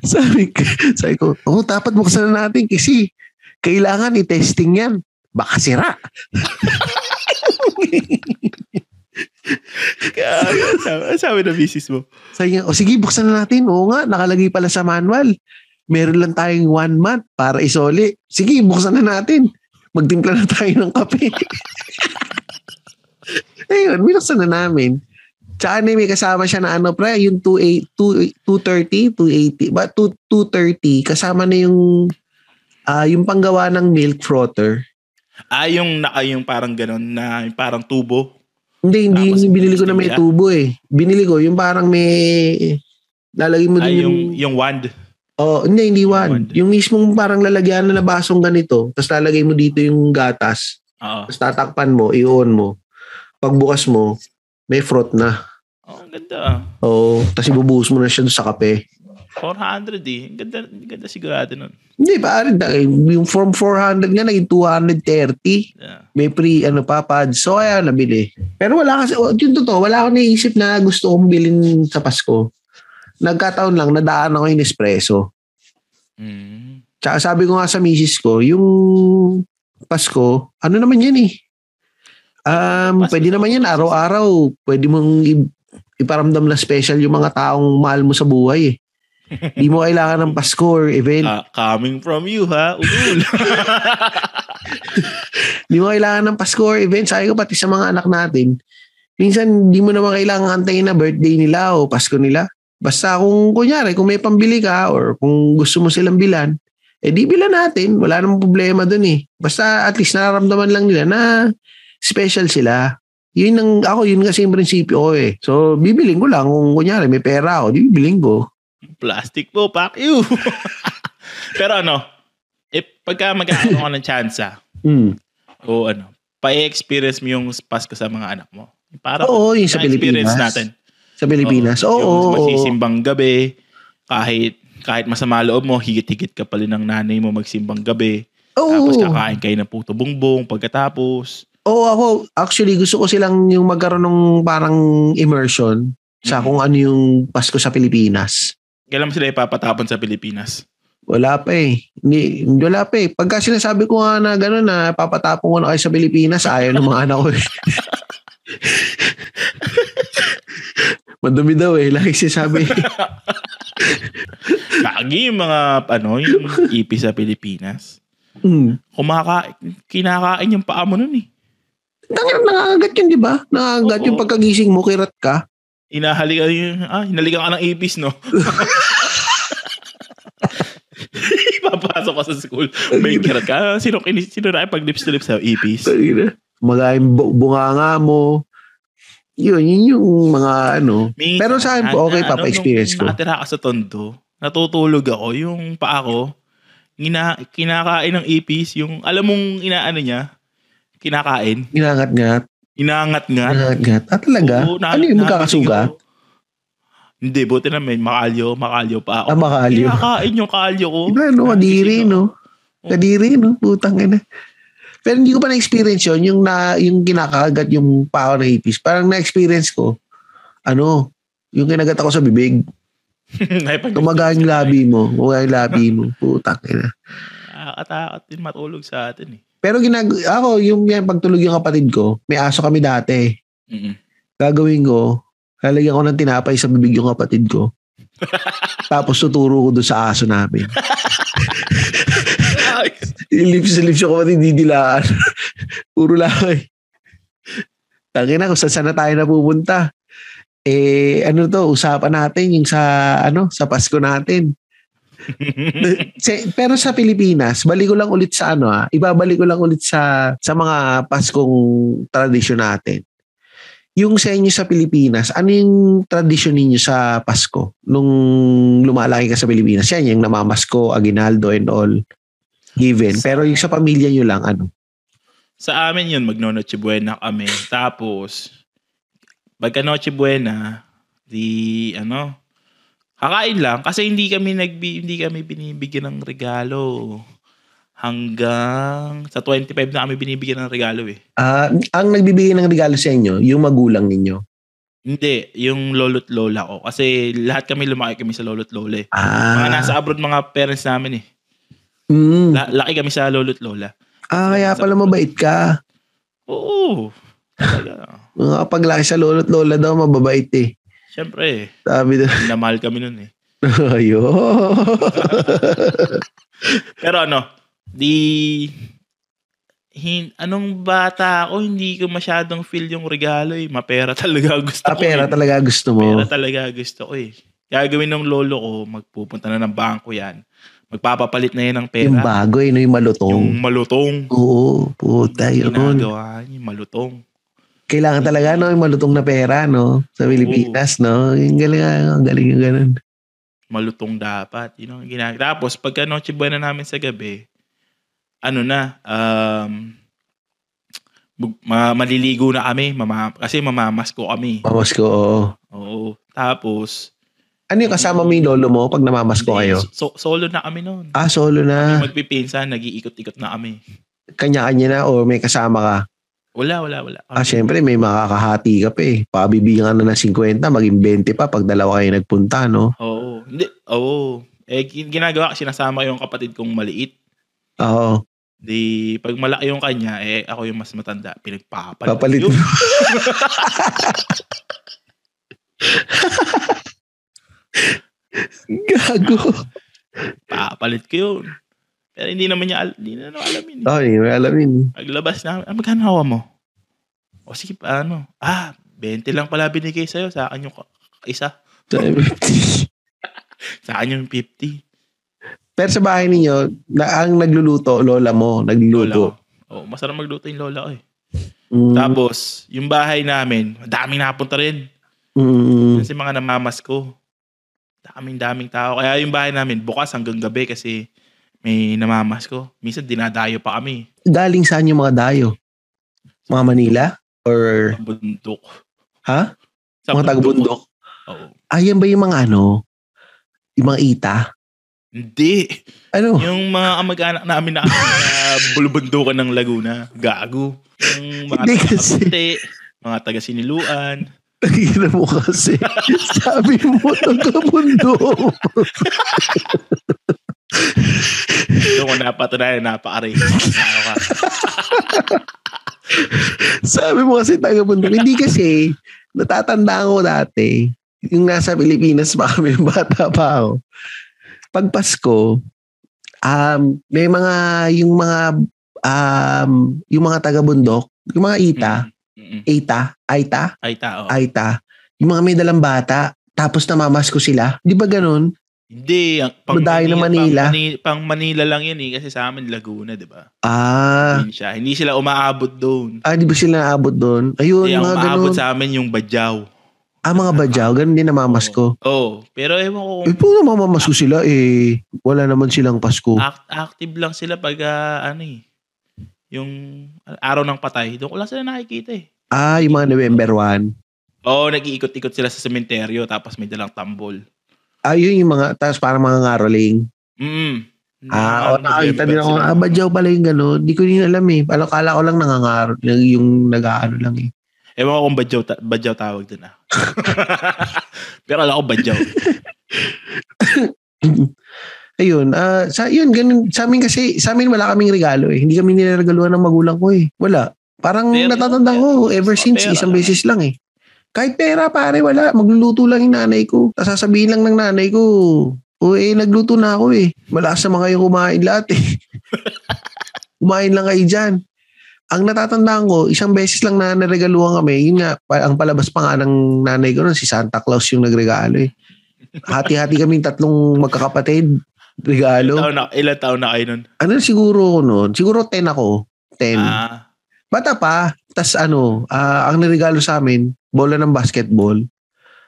sabi sabi ko, oh, dapat buksan na natin kasi kailangan i-testing yan. Baka sira. Kaya, sabi, sabi na misis mo. Sabi niya, o sige, buksan na natin. Oo nga, nakalagay pala sa manual. Meron lang tayong one month para isoli. Sige, buksan na natin. Magtimpla na tayo ng kape. Ayun, binuksan na namin. Tsaka na may kasama siya na ano pre, yung 28, 230, 280, ba 2, 230, kasama na yung ah yung panggawa ng milk frother. Ah, yung naka yung parang ganun na yung parang tubo. Hindi, hindi Tapos yung binili ko na may tubo eh. Binili ko yung parang may lalagay mo Ay, din yung, yung, yung wand. oh, hindi, hindi one. wand. Yung mismong parang lalagyan na basong ganito, tapos lalagay mo dito yung gatas, Oo. tapos tatakpan mo, i-on mo. Pagbukas mo, may froth na. Oh, ang ganda ah. Oo, tapos ibubuhos mo na siya sa kape. 400 eh. Ganda, ganda sigurado nun. Hindi, pare, yung from 400 nga, naging 230. Yeah. May pre, ano pa, pads. So, kaya nabili. Pero wala kasi, oh, yung totoo, wala akong naisip na gusto kong bilhin sa Pasko. Nagkataon lang, nadaan ako yung espresso. Mm. Tsaka sabi ko nga sa misis ko, yung Pasko, ano naman yan eh. Um, Pasko pwede naman yan, araw-araw. Pwede mong iparamdam na special yung mga taong mahal mo sa buhay eh. Di mo kailangan ng Pasko or event. Ah, coming from you ha, ugul. Di mo kailangan ng Pasko or event. Sabi ko pati sa mga anak natin, minsan di mo naman kailangan antayin na birthday nila o Pasko nila. Basta kung kunyari, kung may pambili ka or kung gusto mo silang bilan, eh di bilan natin. Wala namang problema dun eh. Basta at least nararamdaman lang nila na special sila. Yun ang, ako, yun kasi yung prinsipyo ko eh. So, bibiling ko lang. Kung kunyari, may pera ako, di bibiling ko. Plastic po, pack you. Pero ano, eh, pagka magkakaroon ka ng chance Hmm. o ano, pa-experience mo yung Pasko sa mga anak mo. Para Oo, yung sa Pilipinas. natin. Sa Pilipinas. Oo, yung oo, oo. magsisimbang gabi, kahit kahit masama loob mo, higit-higit ka pa rin ng nanay mo magsimbang gabi. Oo. Tapos kakain kayo ng puto bongbong pagkatapos. Oo, ako, actually, gusto ko silang yung magkaroon ng parang immersion sa kung ano yung Pasko sa Pilipinas. Kailan mo sila ipapatapon sa Pilipinas? Wala pa eh. Hindi, wala pa eh. Pagka sinasabi ko nga na gano'n na papatapon ko na kayo sa Pilipinas, ayaw ng mga anak ko eh. Madumi daw eh. Lagi sinasabi. Kagi yung mga, ano, yung ipi sa Pilipinas. hmm. Kumaka, kinakain yung paa mo nun eh. Tangina, Nakakagat yun, di ba? Oo. yung pagkagising mo, kirat ka. Inahalikan yung, ah, hinalikan ka ng ipis, no? Papasok ka sa school. May kirat ka. Ah, Sino, sino na pag lips to lips sa ipis? Tangina. Magaling bu- bunganga mo. Yun, yun yung mga ano. Minsan, Pero sa akin okay pa, ano, pa-experience ko. nakatira ka sa tondo, natutulog ako, yung paa ko, ina, kinakain ng ipis, yung, alam mong inaano niya, kinakain, Inangat-ngat. Inangat-ngat. Inangat-ngat. Ah, talaga? Oo, na- ano yung magkakasuga? Hindi, buti na may makalyo, makalyo pa ako. Ah, makalyo. Kinakain yung kalyo ko. Iba, no? Kadiri, no? Kadiri, no? Putang ina. Pero hindi ko pa na-experience yun, yung, na, yung kinakagat yung pao na ipis. Parang na-experience ko, ano, yung kinagat ako sa bibig. Tumaga yung labi mo. Tumaga yung labi mo. Putang ina. Nakakatakot din matulog sa atin eh. Pero ginag ako, yung yan, pagtulog yung kapatid ko, may aso kami dati. Mm-mm. Gagawin ko, lalagyan ko ng tinapay sa bibig yung kapatid ko. Tapos tuturo ko doon sa aso namin. lips sa lips yung kapatid, didilaan. Puro lakay. Tangin na kung saan na tayo napupunta. Eh, ano to, usapan natin yung sa, ano, sa Pasko natin. Pero sa Pilipinas, balik ko lang ulit sa ano ah, ibabalik ko lang ulit sa sa mga Paskong tradisyon natin. Yung sa inyo sa Pilipinas, ano yung tradisyon ninyo sa Pasko nung lumalaki ka sa Pilipinas? Yan yung namamasko, aginaldo and all given. Pero yung sa pamilya nyo lang, ano? Sa amin yun, magno-Noche Buena kami. Tapos, pagka Noche Buena, di ano, kakain lang kasi hindi kami nagbi, hindi kami binibigyan ng regalo hanggang sa 25 na kami binibigyan ng regalo eh. Ah, ang nagbibigay ng regalo sa inyo, yung magulang ninyo. Hindi, yung lolo't lola ko. Kasi lahat kami lumaki kami sa lolo't lola eh. Ah, Mga nasa abroad mga parents namin eh. mm. La- laki kami sa lolo't lola. ah kaya pala mabait ka. Oo. Talaga. Mga paglaki sa lolo't lola daw, mababait eh. Siyempre, Sabi daw, namahal kami nun eh. ayun. Pero ano, di hin, anong bata ako, hindi ko masyadong feel yung regalo eh. Mapera talaga gusto ah, ko. pera eh. talaga gusto mo. Pera talaga gusto ko eh. Gagawin ng lolo ko, magpupunta na ng bangko yan. Magpapapalit na yan ng pera. Yung bago eh, no, yung malutong. Yung malutong. Oo, puta yun. Ginagawa niya, yung malutong. Kailangan talaga no, yung malutong na pera no, sa Pilipinas no. Yung galing, ang galing yung ganun. Malutong dapat. Yun ang ginagawa. Tapos, pagka Noche Buena namin sa gabi, ano na, um, ma- maliligo na kami. Mama, kasi mamamasko kami. Mamos ko, oo. Oo. Tapos, Ano yung kasama mo yung lolo mo pag namamas ko hindi, kayo? so- solo na kami noon. Ah, solo na. Magpipinsan, nag-iikot-ikot na kami. Kanya-kanya na o may kasama ka? Wala, wala, wala. Ah, syempre may makakahati ka pa eh. Pabibigyan na ng 50, maging 20 pa pag dalawa kayo nagpunta, no? Oo. Hindi, oo. Eh, gin- ginagawa ko, sinasama ko yung kapatid kong maliit. Oo. Di, pag malaki yung kanya, eh, ako yung mas matanda. Pinagpapalit. Papalit Yun. Gago. Papalit ko yun. Pero hindi naman niya, al- hindi na naman alam yun. eh. Oh, hindi mo alamin. Paglabas namin, ah, magkano hawa mo? O sige, ano? Ah, 20 lang pala binigay sa'yo. Sa akin yung isa. Sa akin yung 50. Pero sa bahay ninyo, na ang nagluluto, lola mo, Lola nagluluto. Oh, masarap magluto yung lola ko eh. Mm, Tapos, yung bahay namin, daming napunta rin. mm, Kasi mga namamas ko. Daming daming tao. Kaya yung bahay namin bukas hanggang gabi kasi may namamas ko. Minsan dinadayo pa kami. galing saan yung mga dayo? Mga Manila? Or, Sa bundok. ha? Sa mga taga-bundok? Oo. Ayan ba yung mga ano? Yung mga ita? Hindi. Ano? Yung mga kamag-anak namin na, bulubundukan ng Laguna. Gago. Yung mga Hindi taga kasi. Cavite, mga taga Siniluan. Tagina mo kasi. Sabi mo, taga-bundok. Yung ko napatunayan, napaka-racist. Ano ka? Sabi mo kasi taga-bundok. Hindi kasi, natatandaan ko dati, yung nasa Pilipinas pa kami, bata pa ako. Pag Pasko, um, may mga, yung mga, um, yung mga taga-bundok, yung mga ita, ita, aita, Ay, tao. aita, yung mga may dalang bata, tapos namamas ko sila. Di ba ganun? Hindi. ang- Pang Budayo ng Manila. Pang Manila, pang Manila lang yun eh. Kasi sa amin, Laguna, di ba? Ah, Hindi siya. Hindi sila umaabot doon. ah, di ba sila naabot doon? Ayun, Kaya mga umaabot ganun. sa amin yung Badyaw. Ah, mga badyaw, ganun din namamas ko. Oo. Oh, pero ewan ko Eh, kung po namamas ko sila eh. Wala naman silang Pasko. act- active lang sila pag ah, ano eh. Yung araw ng patay. Doon ko lang sila nakikita eh. Ah, yung mga November 1. Oo, nag-iikot-ikot sila sa sementeryo tapos may dalang tambol. Ah, yun yung mga, tapos parang mga ngaroling. Mm. Ah, o nakakita din ako. Ah, badyaw pala yung gano'n. Di ko din alam eh. Alam, kala ko lang nangangaro. Yung nag-ano lang eh. Ewan ko kung badyaw, ta- badyaw tawag doon ah. pero alam ko badyaw. Ayun, ah, sa yun ganun sa amin kasi sa amin wala kaming regalo eh. Hindi kami niregaluhan ng magulang ko eh. Wala. Parang Pero- natatanda ko ever Pera since isang lang. beses lang eh. Kahit pera pare wala, magluluto lang yung nanay ko. Sasabihin lang ng nanay ko, o eh nagluto na ako eh. Malakas na mga yung kumain lahat eh. kumain lang kayo dyan. Ang natatandaan ko, isang beses lang na naregaluhan kami. Yun nga, ang palabas pa nga ng nanay ko nun, si Santa Claus yung nagregalo eh. Hati-hati kaming tatlong magkakapatid. Regalo. Ilan taon na, ilan taon na kayo nun? Ano siguro ako noon? Siguro 10 ako. 10. Ah, Bata pa. Tapos ano, ah, ang nirigalo sa amin, bola ng basketball.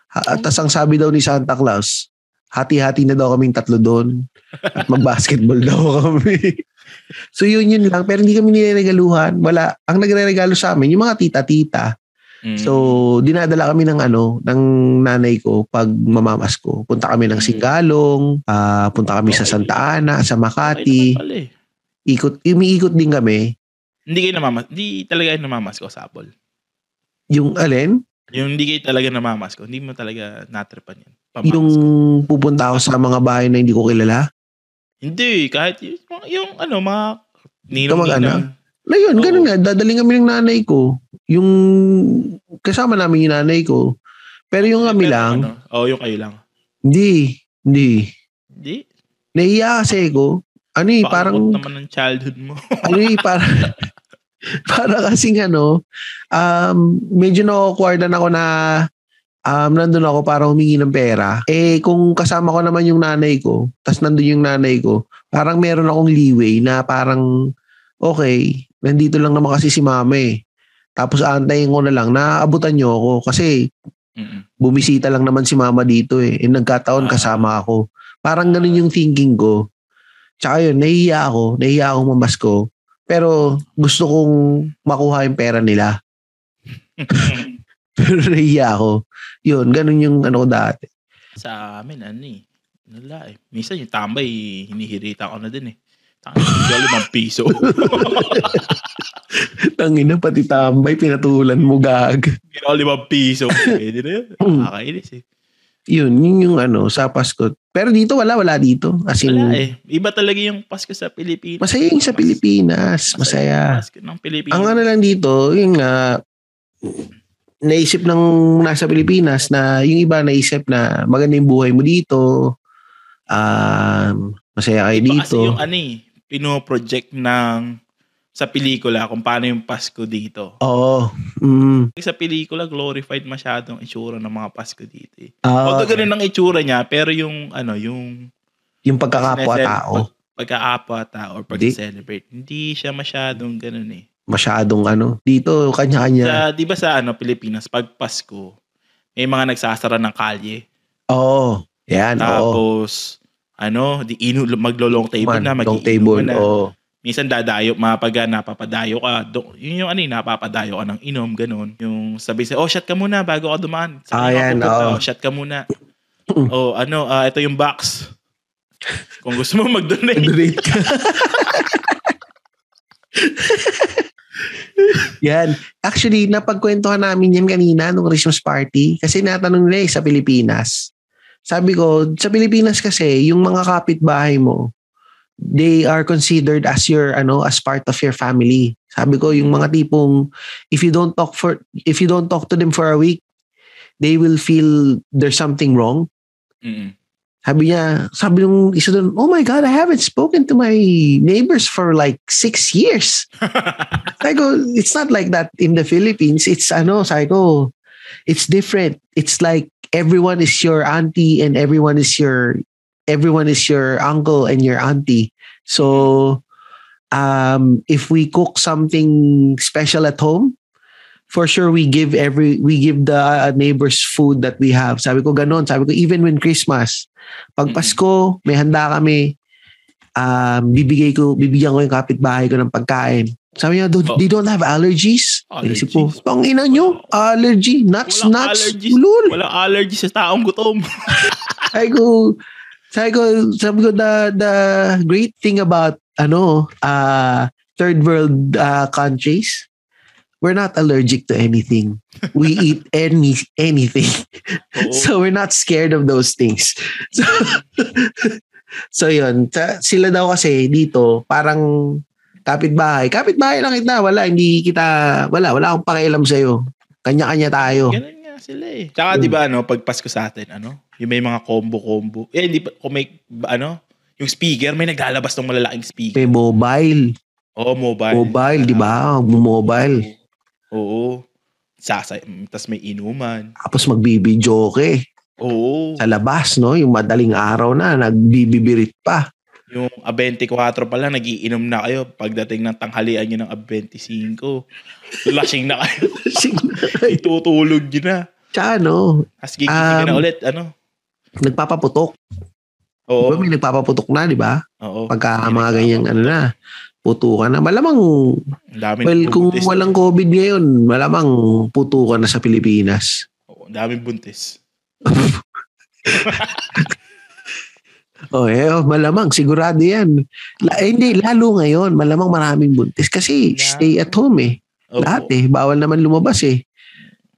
Ha, Tapos ang sabi daw ni Santa Claus, hati-hati na daw kaming tatlo doon. At mag-basketball daw kami. so yun yun lang. Pero hindi kami niregaluhan. Wala. Ang nagre-regalo sa amin, yung mga tita-tita. mm. So, dinadala kami ng ano, ng nanay ko pag mamamas ko. Punta kami ng Mm. Singalong, ah, punta kami sa Okay. Santa Ana, sa Okay Makati. pala eh. Ikot, umiikot din kami. Hindi kayo namamas, hindi talaga kayo namamas ko sa Apple. Yung alin? Yung hindi kayo talaga namamas ko, hindi mo talaga natripan yan. Pamamas Yung pupunta ako sa mga bahay na hindi ko kilala. Hindi, kahit yung, yung ano, mga ninong Kamag-anak? ninang. Na yun, Oo. ganun nga. Dadaling kami ng nanay ko. Yung kasama namin yung nanay ko. Pero yung kami Pero lang, Ano, oh, yung kayo lang. hindi, hindi. Hindi. Nahiya kasi ko. Ano eh, Baka parang, naman ng childhood mo. ano eh, parang, para kasing ano, um, medyo na-awkwardan ako na um, nandun ako para humingi ng pera. Eh, kung kasama ko naman yung nanay ko, tas nandun yung nanay ko, parang meron akong leeway na parang, okay, nandito lang naman kasi si mama eh. Tapos aantayin ko na lang, naaabutan niyo ako kasi Mm-mm. bumisita lang naman si mama dito eh. Eh nagkataon Ah. kasama ako. Parang ganun yung thinking ko. Tsaka yun, nahiya ako. Nahiya ako mamasko. Pero gusto kong makuha yung pera nila. Pero nahiya ako. Yun, ganun yung ano ko dati. Sa amin, ano eh. Wala eh. Minsan yung tambay, hinihirita ko na din eh. Tangin, limang piso. Tangina, pati tambay, pinatulan mo gag. Ginawa limang piso. Pwede na yun. Mm. Nakakainis eh. Yun, yun yung ano, sa Pasko. Pero dito, wala, wala dito. As in, Wala eh. Iba talaga yung Pasko sa Pilipinas. masaya yung sa Pilipinas. Masaya. Pasko ng Pilipinas. Ang ano lang dito, yung nga, naisip ng nasa Pilipinas na yung iba naisip na maganda yung buhay mo dito. Um, masaya kayo Iba dito. Kasi yung ano eh, pinoproject ng sa pelikula kung paano yung Pasko dito. Oo. Mm. Sa pelikula, glorified masyadong itsura ng mga Pasko dito eh. Ah, Although ganun ang itsura niya, pero yung ano, yung yung pagkakapwa-tao, pagka-tao or pag-celebrate, hindi siya masyadong ganun eh. masyadong ano. Dito, kanya-kanya. Sa, di ba sa ano, Pilipinas, pag Pasko, may mga nagsasara ng kalye. Oo. Yan, oo. Tapos, ano, di inu maglo-long table Man, na, long mag table. na. Oo. Minsan dadayo, mapag napapadayo ka, do, yun yung ano, eh, napapadayo ka ng inom, ganun. Yung sabi sa, oh, shot ka muna bago ka dumaan. Sa Ah, kanya yan, oo. oh, shot ka muna. oh, ano, ah, ito yung box. Kung gusto mo mag-donate. Underrate ka. yan. Actually, napagkwentuhan namin yan kanina nung Christmas party. Kasi natanong nila eh, sa Pilipinas. Sabi ko, sa Pilipinas kasi, yung mga kapitbahay mo, they are considered as your ano as part of your family. Sabi ko yung mga tipong if you don't talk for if you don't talk to them for a week, they will feel there's something wrong. Mm-mm. Sabi niya, sabi nung isa doon, oh my God, I haven't spoken to my neighbors for like six years. sabi ko, it's not like that in the Philippines. It's ano, sabi ko, it's different. It's like everyone is your auntie and everyone is your everyone is your uncle and your auntie. So um if we cook something special at home, for sure we give every we give the neighbors food that we have. Sabi ko ganon. Sabi ko even when Christmas, pag. Pasko, may handa kami. Um, bibigay ko, bibigyan ko yung kapitbahay ko ng pagkain. Sabi niya, "Don't- Oh. they don't have allergies. Allergies? pang ina nyo, allergy, nuts, Walang nuts, allergies. ulul. Walang allergy sa taong gutom. Sabi ko, sabi ko, sabi ko, the, the great thing about, ano, uh, third world uh, countries, we're not allergic to anything. We eat any anything. Oo. So we're not scared of those things. So, so yun. Sila daw kasi dito, parang kapitbahay. Kapitbahay lang kita. Wala, hindi kita, wala, wala akong pakialam sa'yo. Kanya-kanya tayo. Ganun sila eh. Tsaka di ba ano, pag Pasko sa atin, ano, yung may mga combo-combo. Eh, hindi pa, kung may, ano, yung speaker, may naglalabas ng malalaking speaker. May mobile. Oo, mobile. Mobile, di ba? Mobile. Oo. Sasay, tapos may inuman. Tapos magbibidyo ka Oo. sa labas, no? Yung madaling araw na, nagbibibirit pa. Yung A24 pa lang, nagiinom na kayo. Pagdating ng tanghalian nyo ng A25, lasing na kayo. Itutulog nyo na. Tsaka ano, Tapos gigising ka na Um, ulit, ano? nagpapaputok. Oo. Diba may nagpapaputok na, di ba? Oo. Pagka May mga ganyang ano na, putukan na. Malamang, Ang dami well, kung buntis. walang COVID ngayon, malamang putukan na sa Pilipinas. Oo, ang daming buntis. Oh, eh, oh, malamang, sigurado yan. La, eh, hindi, lalo ngayon, malamang maraming buntis. Kasi Yeah. stay at home eh. Oo. Lahat eh. Bawal naman lumabas eh.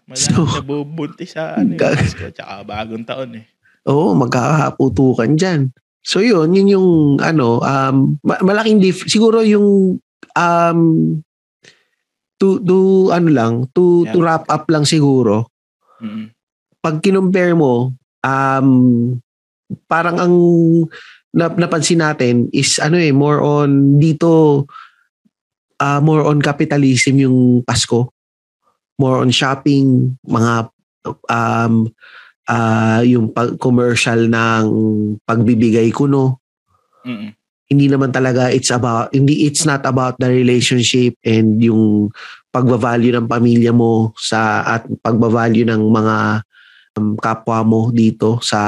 Malaki So- na bubuntis sa ano, Gag- yung Pasko, tsaka bagong taon eh. Oo, magkakaputukan dyan. So yun, yun yung ano, um, ma- malaking dif- siguro yung um, to to ano lang, to to Yeah. wrap up lang siguro. Mm. Pag kinumpare mo, um parang ang nap, napansin natin is ano eh more on dito ah, more on capitalism yung Pasko. More on shopping, mga um ah, yung pag commercial ng pagbibigay kuno. Mm. hindi naman talaga it's about hindi it's not about the relationship and yung pagbavalue ng pamilya mo sa at pagbavalue ng mga um, kapwa mo dito sa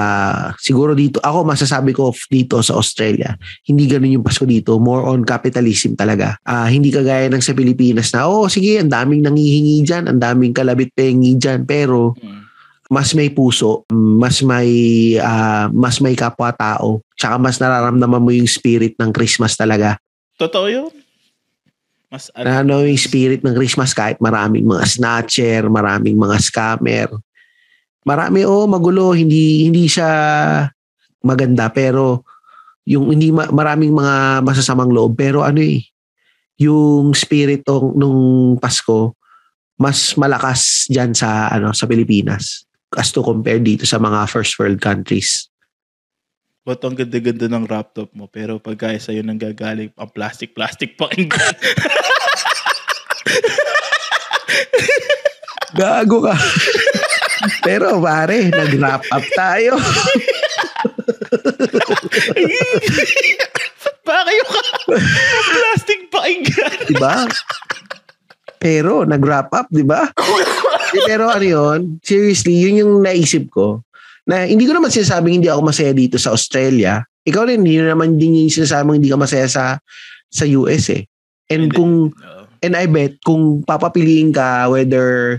siguro dito ako masasabi ko dito sa Australia hindi ganun yung Pasko dito more on capitalism talaga Ah, hindi kagaya ng sa Pilipinas na oh sige ang daming nangihingi diyan ang daming kalabit pengi diyan pero Mm. mas may puso, mas may ah, mas may kapwa-tao, tsaka mas nararamdaman mo yung spirit ng Christmas talaga. Totoo yun. Mas ano, Ano yung spirit ng Christmas kahit maraming mga snatcher, maraming mga scammer. Marami oh magulo, hindi hindi siya maganda pero yung hindi ma- maraming mga masasamang loob pero ano eh yung spirit ng nung Pasko mas malakas diyan sa ano sa Pilipinas as to compare dito sa mga first world countries. Ba't ang ganda-ganda ng laptop mo pero pagka sa'yo nang gagaling ang plastic-plastic pakinggan. Gago ka. Pero pare, nag-wrap up tayo. ba kayo ka? plastic pakinggan. di ba? Pero nag-wrap up, di ba? Eh, Pero ano yun, seriously, yun yung naisip ko. Na hindi ko naman sinasabing hindi ako masaya dito sa Australia. Ikaw rin, hindi naman din yung sinasabing hindi ka masaya sa sa US eh. And Hindi. kung Oo. And I bet kung papapiliin ka whether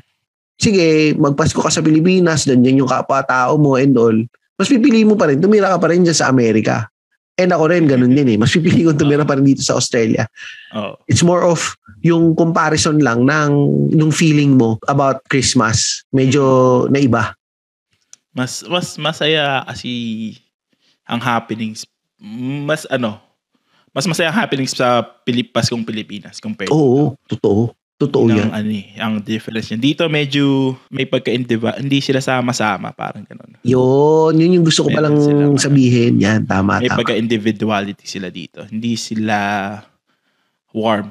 sige, magpasko ka sa Pilipinas, ganyan yung kapwa-tao mo and all, mas pipili mo pa rin, tumira ka pa rin dyan sa Amerika. And ako rin, ganun din eh. Mas pipili ko tumira pa rin dito sa Australia. Oo. It's more of yung comparison lang ng nung feeling mo about Christmas. Medyo naiba. Mas mas masaya kasi ang happenings mas ano mas masaya ang happenings sa Pilipas kung Pilipinas compared Oo, totoo. Totoo ng yan. ano eh, ang difference niya. Dito medyo may pagka-indiva, hindi sila sama-sama, parang ganun. Yun, yun yung gusto ko palang Meron sila, sabihin. Yan, tama, May tama. pagka-individuality sila dito. Hindi sila warm.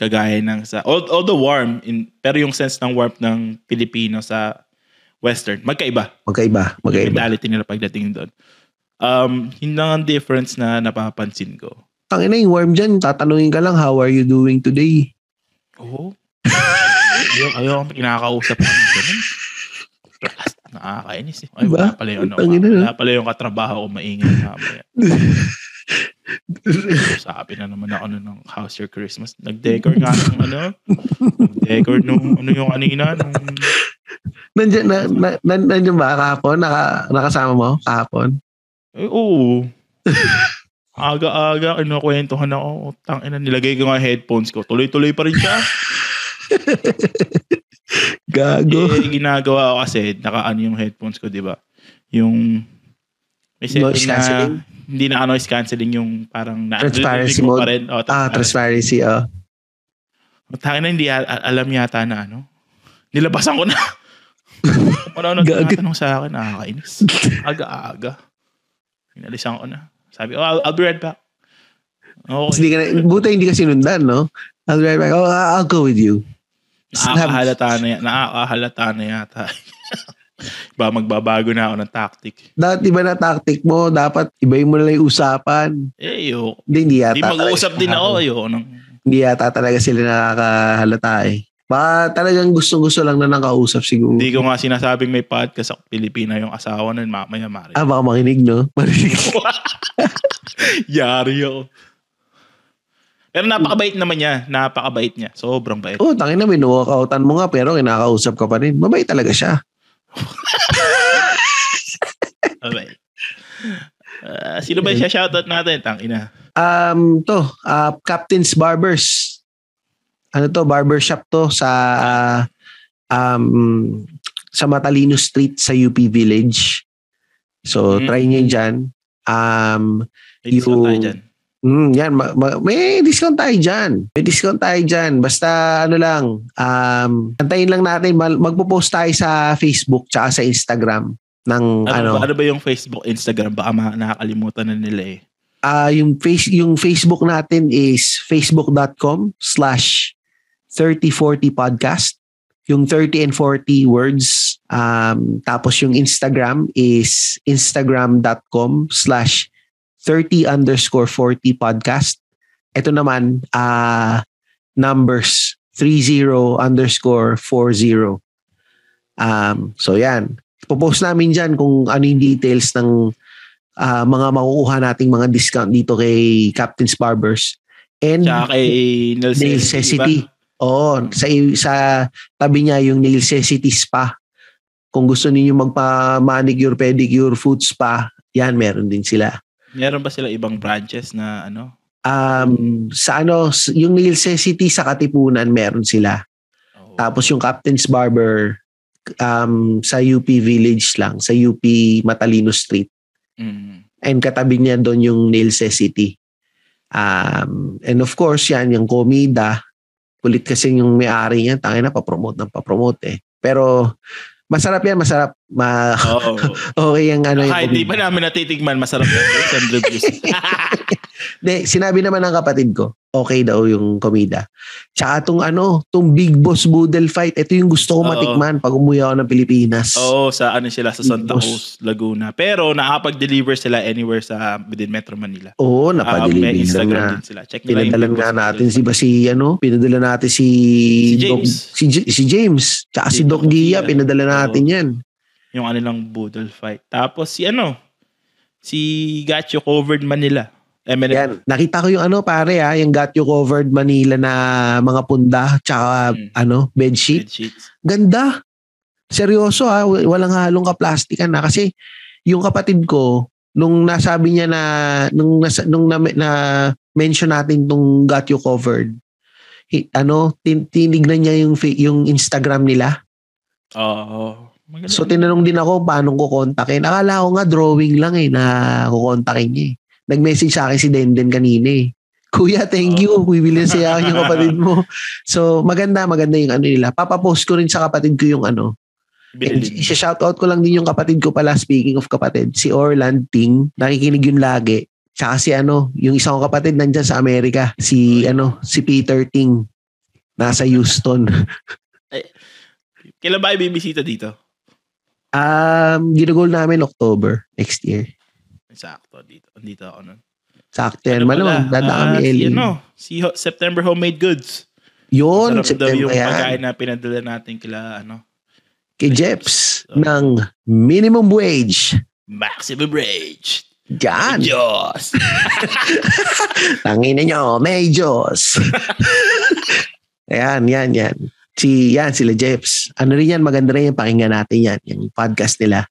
Kagaya ng sa, al- although warm, in, pero yung sense ng warmth ng Pilipino sa Western, magkaiba. Magkaiba, magkaiba. mentality nila pagdating doon. Um, yun lang ang difference na napapansin ko. Ang ina yung warm dyan, tatanungin ka lang, how are you doing today? Oo. Ayaw, ayaw akong kinakausap ko. Ganun. Nakakainis eh. Ay, Diba? wala pala yung, ano, wala pala yung katrabaho ko maingay mamaya. Sabi na naman ako nun ng How's Your Christmas? Nag-decor nga ng ano? Nag-decor nung ano yung kanina? Nung, Nandiyan, na, na, na, nandiyan ba kahapon? Naka, nakasama mo kahapon? eh, oo. Aga-aga, kinukwentuhan ako. Tangina, nilagay ko nga headphones ko. Tuloy-tuloy pa rin siya. Gago. Eh, ginagawa ko kasi, naka-ano yung headphones ko, di ba? Yung, may Noise na, cancelling? hindi na noise cancelling yung parang na, Transparency mode? Pa rin. Oh, Ah, transparency, oh. Tangin na hindi alam yata na ano. Nilabasan ko na. Kung ano Gago. nagtatanong sa akin, nakakainis. Aga-aga. Inalisan ko na. Sabi, oh, I'll, I'll be right back. Okay. Hindi ka na, buta hindi ka sinundan, no? I'll be right back. Oh, I'll go with you. Nakakahalata na, nakakahalata na yata. ba magbabago na ako ng tactic. Dapat iba na tactic mo. Dapat ibayin mo na lang yung usapan. Eh, yo. Hindi, hindi yata. Hindi mag-uusap din ako. Ayoko nang Hindi yata talaga sila nakakahalata eh. Baka talagang gusto-gusto lang na nakausap siguro. Hindi ko nga sinasabing may podcast sa Pilipina yung asawa nun. Mamaya mari. Ah, baka makinig, no? Marinig. Yari ako. Pero napakabait naman niya. Napakabait niya. Sobrang bait. oh, tangin na, minwalkoutan mo nga, pero kinakausap ka pa rin. Mabait talaga siya. Mabait. Ah, sino ba siya shoutout natin? Tangina. Um, to, uh, Captain's Barbers. Ano to, barbershop to sa uh, um, sa Matalino Street sa UP Village. So, Mm. try yun dyan. Um, discount Yung-. Mm, yan, ma- ma- may discount tayo dyan. May discount tayo dyan. Basta ano lang, um, antayin lang natin. Mal- magpo-post tayo sa Facebook tsaka sa Instagram ng Ano, ano. ba, ano ba yung Facebook, Instagram? Baka ma- nakakalimutan na nila eh. Ah, yung face yung Facebook natin is facebook.com slash 3040 podcast. Yung 30 and 40 words. Um, tapos yung Instagram is instagram.com slash 30 underscore 40 podcast. Ito naman, ah numbers 30 underscore 40. Um, so yan. Popost namin dyan kung ano yung details ng ah, mga makukuha nating mga discount dito kay Captain's Barbers. And Tsaka kay Necessity. Oo, sa, sa tabi niya yung Nail Necessity Spa. Kung gusto niyo magpa-manicure, pedicure, foot spa, yan, meron din sila. Meron ba sila ibang branches na ano? Um, sa ano, yung Nail Necessity sa Katipunan, meron sila. Oh. Tapos yung Captain's Barber, um, sa UP Village lang, sa UP Matalino Street. Mm. and katabi niya doon yung Nail City. Um, and of course, yan, yung komida. Kulit kasi yung may-ari niya, tangin na, papromote ng papromote eh. Pero, masarap yan, masarap. Ma Oo. okay yung ano yung Kahit di pa namin natitigman, masarap na. Some reviews. De, sinabi naman ng kapatid ko, okay daw yung komida. Tsaka tong ano, tong Big Boss Boodle fight, ito yung gusto ko Oo. matikman pag umuwi ako ng Pilipinas. Oo, sa ano sila, sa Santa Boss. Cruz, Laguna. Pero nakapag-deliver sila anywhere sa within Metro Manila. Oo, Ah, napadeliver may lang Instagram na. din sila. Check nila yung Big nga Boss natin Boodle si ba si ano, pinadala natin si Si Doc- James. si, J- si James, tsaka si, Si Doc Doc Gia, Gia. pinadala natin Oo. 'yan. yung ano lang Boodle fight. Tapos si ano, si Gacho covered Manila. Eminent. Yan, nakita ko yung ano pare ha, yung got you covered Manila na mga punda tsaka Mm. ano, bedsheet. Bed sheets. Ganda. Seryoso ha, w- walang halong kaplastikan na kasi yung kapatid ko nung nasabi niya na nung nasa, nung na, na mention natin tong got you covered. hi- ano, tin, tinignan niya yung yung Instagram nila. Oo. Maganda. So tinanong din ako paano ko kontakin. Akala ko nga drawing lang eh na kukontakin niya eh. Nag-message sa akin si Denden kanina eh. Kuya, thank you. Bibili na siya yung kapatid mo. So maganda, maganda yung ano nila. Papapost ko rin sa kapatid ko yung ano. And Binili. shoutout ko lang din yung kapatid ko pala, speaking of kapatid, si Orland Ting. Nakikinig yun lagi. Tsaka si ano, yung isang kong kapatid nandyan sa Amerika. Si ano, si Peter Ting. Nasa Houston. Kailan ba ibibisita dito? Um, ginugol namin October next year. Sakto dito. Dito ako nun. Sakto yan. Ano Malamang, pala? dada kami Ah, si Ellie. ano, si September Homemade Goods. Yun, Masarap daw yung September yan. pagkain na pinadala natin kila ano, Kay Jeps So, ng minimum wage. Maximum Rage. Diyan. Diyos. Tangin nyo, may Diyos. Ayan, yan, yan. Si, yan, sila Jeps. Ano rin yan, maganda rin yung pakinggan natin yan, yung podcast nila.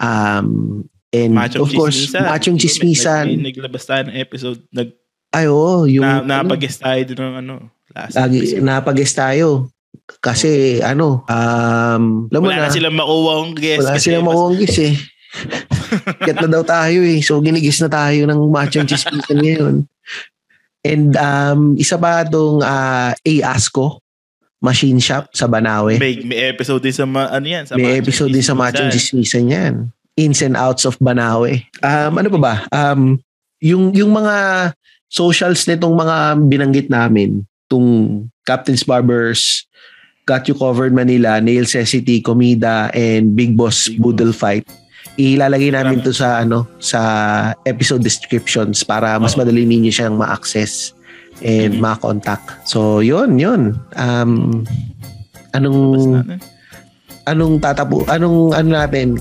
Um, and Machong of course, Chismisan. Machong may- Chismisan. May, naglabas tayo ng episode. Nag, Ay, oo, yung, na, napag-guest tayo dun ng ano, last lagi, episode. napag-guest tayo. Kasi, ano, um, alam mo Wala na, na silang makuha ang guest. wala kasi silang mas- makuanggis eh. Get na daw tayo eh. So, ginigis na tayo ng machong chismisan ngayon. And um, isa pa itong uh, A-Asco Machine Shop sa Banawe. May, may episode din sa, ma, ano yan? Sa May episode din sa Machong. Chismisan yan. Ins and outs of Banawe. Um, ano pa ba? Um, yung, yung mga socials nitong mga binanggit namin, tung Captain's Barbers, Got You Covered Manila, Nail City, Comida, and Big Boss Big Boodle Fight. Ilalagay namin to sa ano sa episode descriptions para mas madali ninyo siyang ma-access and Mhm. ma-contact. So, yun, yun. Um, anong anong tatapo anong ano natin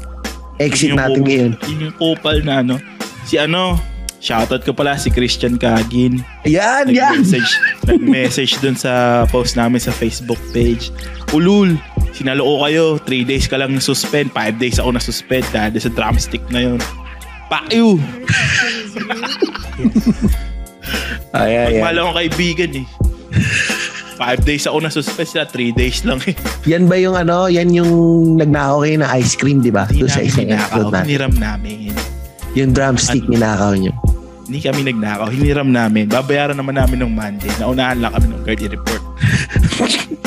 exit Yung natin ngayon Yun yung couple na ano. Si ano, shoutout ko pala si Christian Kagin. yan yan Nag-message, nag-message dun sa post namin sa Facebook page. Ulul, sinalo ko kayo. 3 days ka lang na-suspend. 5 days ako na-suspend dahil sa drumstick na yun. Fuck you! ay ay ay. Magmahal akong kaibigan eh. 5 days ako na-suspend sila. 3 days lang eh. yan ba yung ano yan yung nagnakaw kayo na ice cream di ba doon sa isang episode natin Hiniram namin. yung drumstick ninakaw nyo Hindi kami nagnakaw. Hiniram namin. Babayaran naman namin ng Monday. Naunahan lang kami ng card i-report.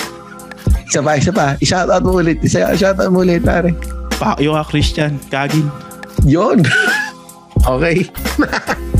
Isa pa, isa pa. I-shoutout mo ulit. Isa, shoutout mo ulit, pare. Pa, yung ka Christian, kagin. Yun. okay.